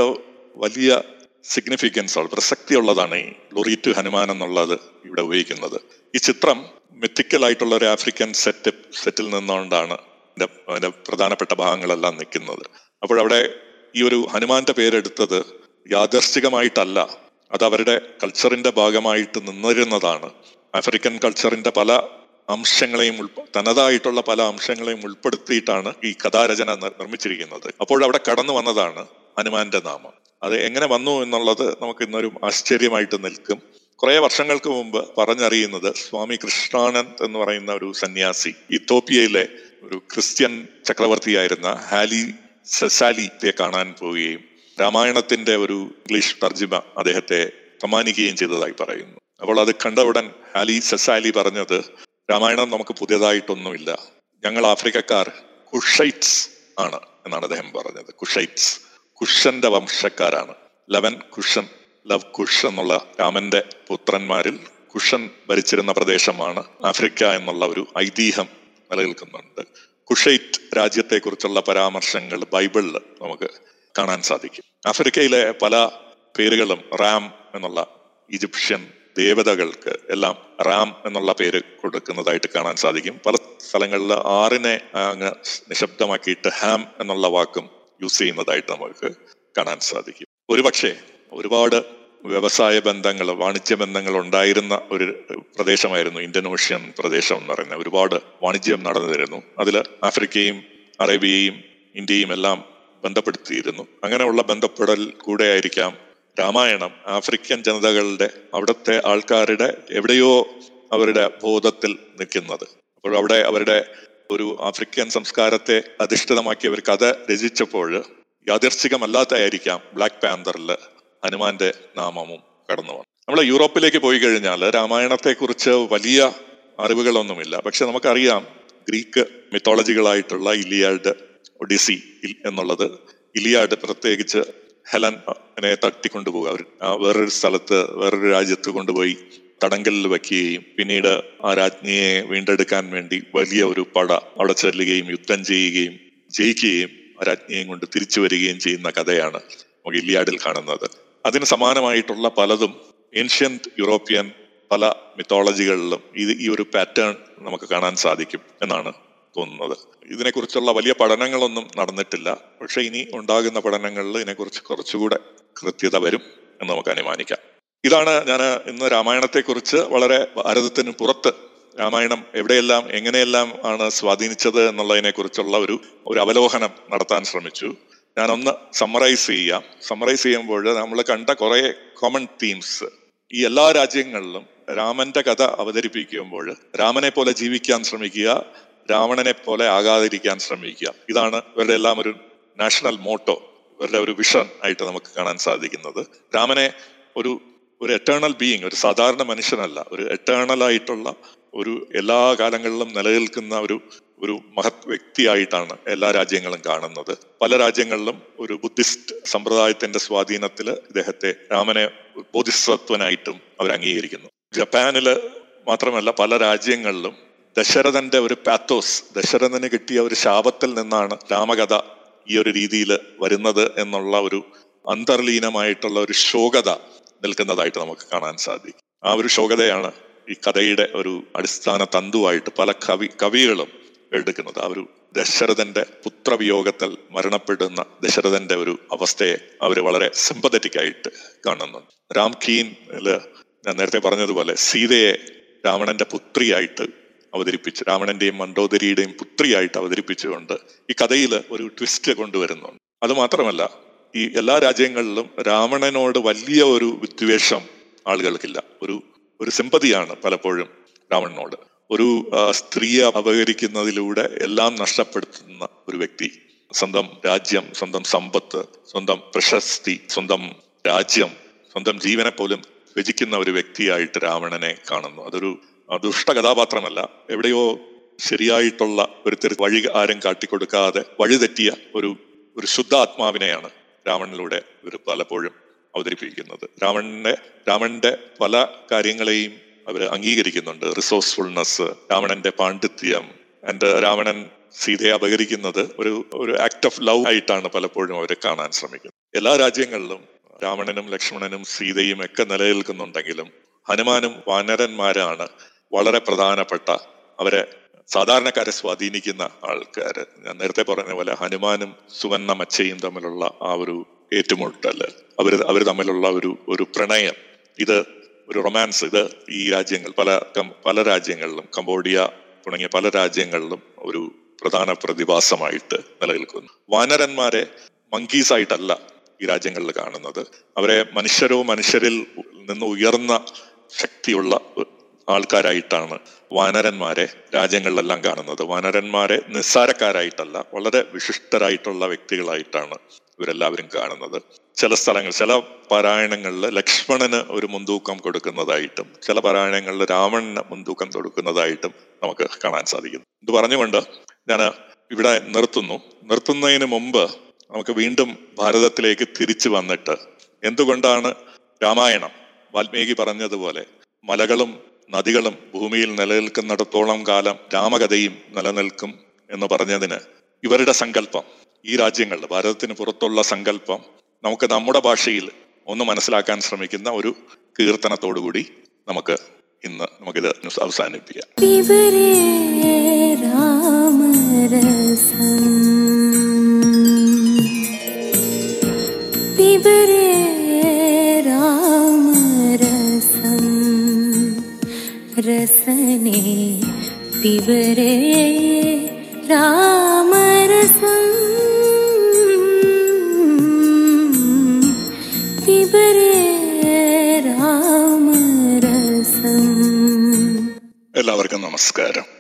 വലിയ സിഗ്നിഫിക്കൻസ് ഉള്ള പ്രസക്തിയുള്ളതാണ് ഈ ഗ്ലോറി ടു ഹനുമാൻ എന്നുള്ളത് ഇവിടെ ഉപയോഗിക്കുന്നത്. ഈ ചിത്രം മെത്തിക്കൽ ആയിട്ടുള്ള ഒരു ആഫ്രിക്കൻ സെറ്റ് സെറ്റിൽ നിന്നുകൊണ്ടാണ് അതിന്റെ പ്രധാനപ്പെട്ട ഭാഗങ്ങളെല്ലാം നിൽക്കുന്നത്. അപ്പോഴവിടെ ഈ ഒരു ഹനുമാന്റെ പേരെടുത്തത് യാദർശികമായിട്ടല്ല. അത് അവരുടെ കൾച്ചറിന്റെ ഭാഗമായിട്ട് നിന്നിരുന്നതാണ്. ആഫ്രിക്കൻ കൾച്ചറിന്റെ പല അംശങ്ങളെയും തനതായിട്ടുള്ള പല അംശങ്ങളെയും ഉൾപ്പെടുത്തിയിട്ടാണ് ഈ കഥാരചന നിർമ്മിച്ചിരിക്കുന്നത്. അപ്പോൾ അവിടെ കടന്നു വന്നതാണ് ഹനുമാന്റെ നാമം. അത് എങ്ങനെ വന്നു എന്നുള്ളത് നമുക്ക് ഇന്നൊരു ആശ്ചര്യമായിട്ട് നിൽക്കും. കുറെ വർഷങ്ങൾക്ക് മുമ്പ് പറഞ്ഞറിയുന്നത് സ്വാമി കൃഷ്ണാനന്ദ് എന്ന് പറയുന്ന ഒരു സന്യാസി ഇത്തോപ്യയിലെ ഒരു ക്രിസ്ത്യൻ ചക്രവർത്തിയായിരുന്ന ഹാലി സെസാലിയെ കാണാൻ പോവുകയും രാമായണത്തിന്റെ ഒരു ഇംഗ്ലീഷ് തർജിമ അദ്ദേഹത്തെ സമ്മാനിക്കുകയും ചെയ്തതായി പറയുന്നു. അപ്പോൾ അത് കണ്ട ഉടൻ ഹാലി സെസാലി പറഞ്ഞത് രാമായണം നമുക്ക് പുതിയതായിട്ടൊന്നുമില്ല. ഞങ്ങൾ ആഫ്രിക്കക്കാർ കുഷൈറ്റ്സ് ആണ് എന്നാണ് അദ്ദേഹം പറഞ്ഞത്. കുഷൈറ്റ്സ് കുഷന്റെ വംശക്കാരാണ്. ലവൻ കുഷൻ ലവ് കുഷ് എന്നുള്ള രാമന്റെ പുത്രന്മാരിൽ കുഷൻ ഭരിച്ചിരുന്ന പ്രദേശമാണ് ആഫ്രിക്ക എന്നുള്ള ഒരു ഐതിഹ്യം നിലനിൽക്കുന്നുണ്ട് കുഷൈറ്റ് രാജ്യത്തെക്കുറിച്ചുള്ള പരാമർശങ്ങൾ ബൈബിളിൽ നമുക്ക് കാണാൻ സാധിക്കും. ആഫ്രിക്കയിലെ പല പേരുകളും റാം എന്നുള്ള ഈജിപ്ഷ്യൻ ദേവതകൾക്ക് എല്ലാം റാം എന്നുള്ള പേര് കൊടുക്കുന്നതായിട്ട് കാണാൻ സാധിക്കും. പല സ്ഥലങ്ങളിൽ ആറിനെ അങ്ങ് നിശബ്ദമാക്കിയിട്ട് ഹാം എന്നുള്ള വാക്കും യൂസ് ചെയ്യുന്നതായിട്ട് നമുക്ക് കാണാൻ സാധിക്കും. ഒരുപക്ഷെ ഒരുപാട് വ്യവസായ ബന്ധങ്ങൾ വാണിജ്യ ബന്ധങ്ങൾ ഉണ്ടായിരുന്ന ഒരു പ്രദേശമായിരുന്നു ഇന്തോനേഷ്യൻ പ്രദേശം എന്ന് പറയുന്നത് ഒരുപാട് വാണിജ്യം നടന്നിരുന്നു. അതിൽ ആഫ്രിക്കയും അറേബ്യയും ഇന്ത്യയും എല്ലാം ബന്ധപ്പെടുത്തിയിരുന്നു. അങ്ങനെയുള്ള ബന്ധപ്പെടൽ കൂടെ ആയിരിക്കാം രാമായണം. ആഫ്രിക്കൻ ജനതകളുടെ അവിടുത്തെ ആൾക്കാരുടെ എവിടെയോ അവരുടെ ബോധത്തിൽ നിൽക്കുന്നത്. അപ്പോൾ അവിടെ അവരുടെ ഒരു ആഫ്രിക്കൻ സംസ്കാരത്തെ അധിഷ്ഠിതമാക്കി അവർ കഥ രചിച്ചപ്പോൾ യാദർശികമല്ലാത്തായിരിക്കാം ബ്ലാക്ക് പാന്തറിൽ ഹനുമാന്റെ നാമവും കടന്നു വന്നു. നമ്മൾ യൂറോപ്പിലേക്ക് പോയി കഴിഞ്ഞാൽ രാമായണത്തെക്കുറിച്ച് വലിയ അറിവുകളൊന്നുമില്ല. പക്ഷെ നമുക്കറിയാം ഗ്രീക്ക് മിത്തോളജികളായിട്ടുള്ള ഇലിയാഡ് ഒഡിസി എന്നുള്ളത് ഇലിയാഡ് പ്രത്യേകിച്ച് ഹെലൻ ഹെലനെ തട്ടിക്കൊണ്ടുപോകുക അവർ വേറൊരു സ്ഥലത്ത് വേറൊരു രാജ്യത്ത് കൊണ്ടുപോയി തടങ്കലിൽ വയ്ക്കുകയും പിന്നീട് ആ രാജ്ഞിയെ വീണ്ടെടുക്കാൻ വേണ്ടി വലിയ ഒരു പട അവിടെ ചെല്ലുകയും യുദ്ധം ചെയ്യുകയും ജയിക്കുകയും രാജ്ഞിയെയും കൊണ്ട് തിരിച്ചു വരികയും ചെയ്യുന്ന കഥയാണ് നമുക്ക് ഇലിയാഡിൽ കാണുന്നത്. അതിന് സമാനമായിട്ടുള്ള പലതും ഏൻഷ്യന്റ് യൂറോപ്യൻ പല മിത്തോളജികളിലും ഇത് ഈ ഒരു പാറ്റേൺ നമുക്ക് കാണാൻ സാധിക്കും എന്നാണ് തോന്നുന്നത്. ഇതിനെക്കുറിച്ചുള്ള വലിയ പഠനങ്ങളൊന്നും നടന്നിട്ടില്ല. പക്ഷേ ഇനി ഉണ്ടാകുന്ന പഠനങ്ങളിൽ ഇതിനെക്കുറിച്ച് കുറച്ചുകൂടെ കൃത്യത വരും എന്ന് നമുക്ക് അനുമാനിക്കാം. ഇതാണ് ഞാൻ ഇന്ന് രാമായണത്തെക്കുറിച്ച് വളരെ ഭാരതത്തിന് പുറത്ത് രാമായണം എവിടെയെല്ലാം എങ്ങനെയെല്ലാം ആണ് സ്വാധീനിച്ചത് എന്നുള്ളതിനെക്കുറിച്ചുള്ള ഒരു ഒരു അവലോകനം നടത്താൻ ശ്രമിച്ചു. ഞാനൊന്ന് സമ്മറൈസ് ചെയ്യാം. സമ്മറൈസ് ചെയ്യുമ്പോൾ നമ്മൾ കണ്ട കുറെ കോമൺ തീംസ് ഈ എല്ലാ രാജ്യങ്ങളിലും രാമന്റെ കഥ അവതരിപ്പിക്കുമ്പോൾ രാമനെ പോലെ ജീവിക്കാൻ ശ്രമിക്കുക രാവണനെ പോലെ ആകാതിരിക്കാൻ ശ്രമിക്കുക. ഇതാണ് ഇവരുടെ എല്ലാം ഒരു നാഷണൽ മോട്ടോ ഇവരുടെ ഒരു വിഷൻ ആയിട്ട് നമുക്ക് കാണാൻ സാധിക്കുന്നത്. രാമനെ ഒരു ഒരു എറ്റേണൽ ബീയിങ് ഒരു സാധാരണ മനുഷ്യനല്ല ഒരു എറ്റേണൽ ആയിട്ടുള്ള ഒരു എല്ലാ കാലങ്ങളിലും നിലനിൽക്കുന്ന ഒരു ഒരു മഹത് വ്യക്തിയായിട്ടാണ് എല്ലാ രാജ്യങ്ങളും കാണുന്നത്. പല രാജ്യങ്ങളിലും ഒരു ബുദ്ധിസ്റ്റ് സമ്പ്രദായത്തിന്റെ സ്വാധീനത്തിൽ ഇദ്ദേഹത്തെ രാമനെ ബോധിസത്വനായിട്ടും അവർ അംഗീകരിക്കുന്നു. ജപ്പാനിൽ മാത്രമല്ല പല രാജ്യങ്ങളിലും ദശരഥന്റെ ഒരു പാത്തോസ് ദശരഥന് കിട്ടിയ ഒരു ശാപത്തിൽ നിന്നാണ് രാമകഥ ഈ ഒരു രീതിയിൽ വരുന്നത് എന്നുള്ള ഒരു അന്തർലീനമായിട്ടുള്ള ഒരു ശോകത നിൽക്കുന്നതായിട്ട് നമുക്ക് കാണാൻ സാധിക്കും. ആ ഒരു ശോകതയാണ് ഈ കഥയുടെ ഒരു അടിസ്ഥാന തന്തുവായിട്ട് പല കവി കവികളും എടുക്കുന്നത്. ആ ഒരു ദശരഥന്റെ പുത്രവിയോഗത്തിൽ മരണപ്പെടുന്ന ദശരഥന്റെ ഒരു അവസ്ഥയെ അവർ വളരെ സിമ്പതറ്റിക് ആയിട്ട് കാണുന്നുണ്ട്. രാം കീനിൽ ഞാൻ നേരത്തെ പറഞ്ഞതുപോലെ സീതയെ രാവണന്റെ പുത്രിയായിട്ട് അവതരിപ്പിച്ച് രാവണന്റെയും മണ്ടോദരിയുടെയും പുത്രിയായിട്ട് അവതരിപ്പിച്ചുകൊണ്ട് ഈ കഥയിൽ ഒരു ട്വിസ്റ്റ് കൊണ്ടുവരുന്നുണ്ട്. അത് മാത്രമല്ല ഈ എല്ലാ രാജ്യങ്ങളിലും രാവണനോട് വലിയ ഒരു വിദ്വേഷം ആളുകൾക്കില്ല. ഒരു ഒരു സിമ്പതിയാണ് പലപ്പോഴും രാവണനോട്. ഒരു സ്ത്രീയെ അപകരിക്കുന്നതിലൂടെ എല്ലാം നഷ്ടപ്പെടുത്തുന്ന ഒരു വ്യക്തി. സ്വന്തം രാജ്യം സ്വന്തം സമ്പത്ത് സ്വന്തം പ്രശസ്തി സ്വന്തം രാജ്യം സ്വന്തം ജീവനെ പോലും രചിക്കുന്ന ഒരു വ്യക്തിയായിട്ട് രാവണനെ കാണുന്നു. അതൊരു ദുഷ്ട കഥാപാത്രമല്ല. എവിടെയോ ശരിയായിട്ടുള്ള ഒരു തെരു വഴി ആരും കാട്ടിക്കൊടുക്കാതെ വഴിതെറ്റിയ ഒരു ഒരു ശുദ്ധാത്മാവിനെയാണ് രാവണനിലൂടെ ഇവർ പലപ്പോഴും അവതരിപ്പിക്കുന്നത്. രാവണന്റെ രാവണന്റെ പല കാര്യങ്ങളെയും അവർ അംഗീകരിക്കുന്നുണ്ട്. റിസോഴ്സ്ഫുൾനെസ് രാവണന്റെ പാണ്ഡിത്യം. ആൻഡ് രാവണൻ സീതയെ അപകരിക്കുന്നത് ഒരു ഒരു ആക്ട് ഓഫ് ലവ് ആയിട്ടാണ് പലപ്പോഴും അവരെ കാണാൻ ശ്രമിക്കുന്നത്. എല്ലാ രാജ്യങ്ങളിലും രാവണനും ലക്ഷ്മണനും സീതയും ഒക്കെ നിലനിൽക്കുന്നുണ്ടെങ്കിലും ഹനുമാനും വാനരന്മാരാണ് വളരെ പ്രധാനപ്പെട്ട അവരെ സാധാരണക്കാരെ സ്വാധീനിക്കുന്ന ആൾക്കാർ ഞാൻ നേരത്തെ പറഞ്ഞ പോലെ ഹനുമാനും സുവർണ മച്ചയും തമ്മിലുള്ള ആ ഒരു ഏറ്റുമുട്ടൽ. അവർ അവർ തമ്മിലുള്ള ഒരു ഒരു പ്രണയം. ഇത് ഒരു റൊമാൻസ്. ഇത് ഈ രാജ്യങ്ങൾ പല പല രാജ്യങ്ങളിലും കംബോഡിയ തുടങ്ങിയ പല രാജ്യങ്ങളിലും ഒരു പ്രധാന പ്രതിഭാസമായിട്ട് നിലനിൽക്കുന്നു. വാനരന്മാരെ മങ്കീസ് ആയിട്ടല്ല ഈ രാജ്യങ്ങളിൽ കാണുന്നത്. അവരെ മനുഷ്യരോ മനുഷ്യരിൽ നിന്ന് ഉയർന്ന ശക്തിയുള്ള ആൾക്കാരായിട്ടാണ് വാനരന്മാരെ രാജ്യങ്ങളിലെല്ലാം കാണുന്നത്. വാനരന്മാരെ നിസ്സാരക്കാരായിട്ടല്ല വളരെ വിശിഷ്ടരായിട്ടുള്ള വ്യക്തികളായിട്ടാണ് ഇവരെല്ലാവരും കാണുന്നത്. ചില സ്ഥലങ്ങൾ ചില പാരായണങ്ങളിൽ ലക്ഷ്മണന് ഒരു മുൻതൂക്കം കൊടുക്കുന്നതായിട്ടും ചില പാരായണങ്ങളിൽ രാവണന് മുൻതൂക്കം കൊടുക്കുന്നതായിട്ടും നമുക്ക് കാണാൻ സാധിക്കുന്നു. ഇത് പറഞ്ഞുകൊണ്ട് ഞാൻ ഇവിടെ നിർത്തുന്നു. നിർത്തുന്നതിന് മുമ്പ് നമുക്ക് വീണ്ടും ഭാരതത്തിലേക്ക് തിരിച്ചു വന്നിട്ട് എന്തുകൊണ്ടാണ് രാമായണം? വാൽമീകി പറഞ്ഞതുപോലെ മലകളും നദികളും ഭൂമിയിൽ നിലനിൽക്കുന്നിടത്തോളം കാലം രാമകഥയും നിലനിൽക്കും എന്ന് പറഞ്ഞതിന് ഇവരുടെ സങ്കല്പം ഈ രാജ്യങ്ങളിൽ ഭാരതത്തിന് പുറത്തുള്ള സങ്കല്പം നമുക്ക് നമ്മുടെ ഭാഷയിൽ ഒന്ന് മനസ്സിലാക്കാൻ ശ്രമിക്കുന്ന ഒരു കീർത്തനത്തോടുകൂടി നമുക്ക് ഇന്ന് നമുക്കിത് അവസാനിപ്പിക്കാം. രസനെ പിബരേ രാമരസം എല്ലാവർക്കും നമസ്കാരം.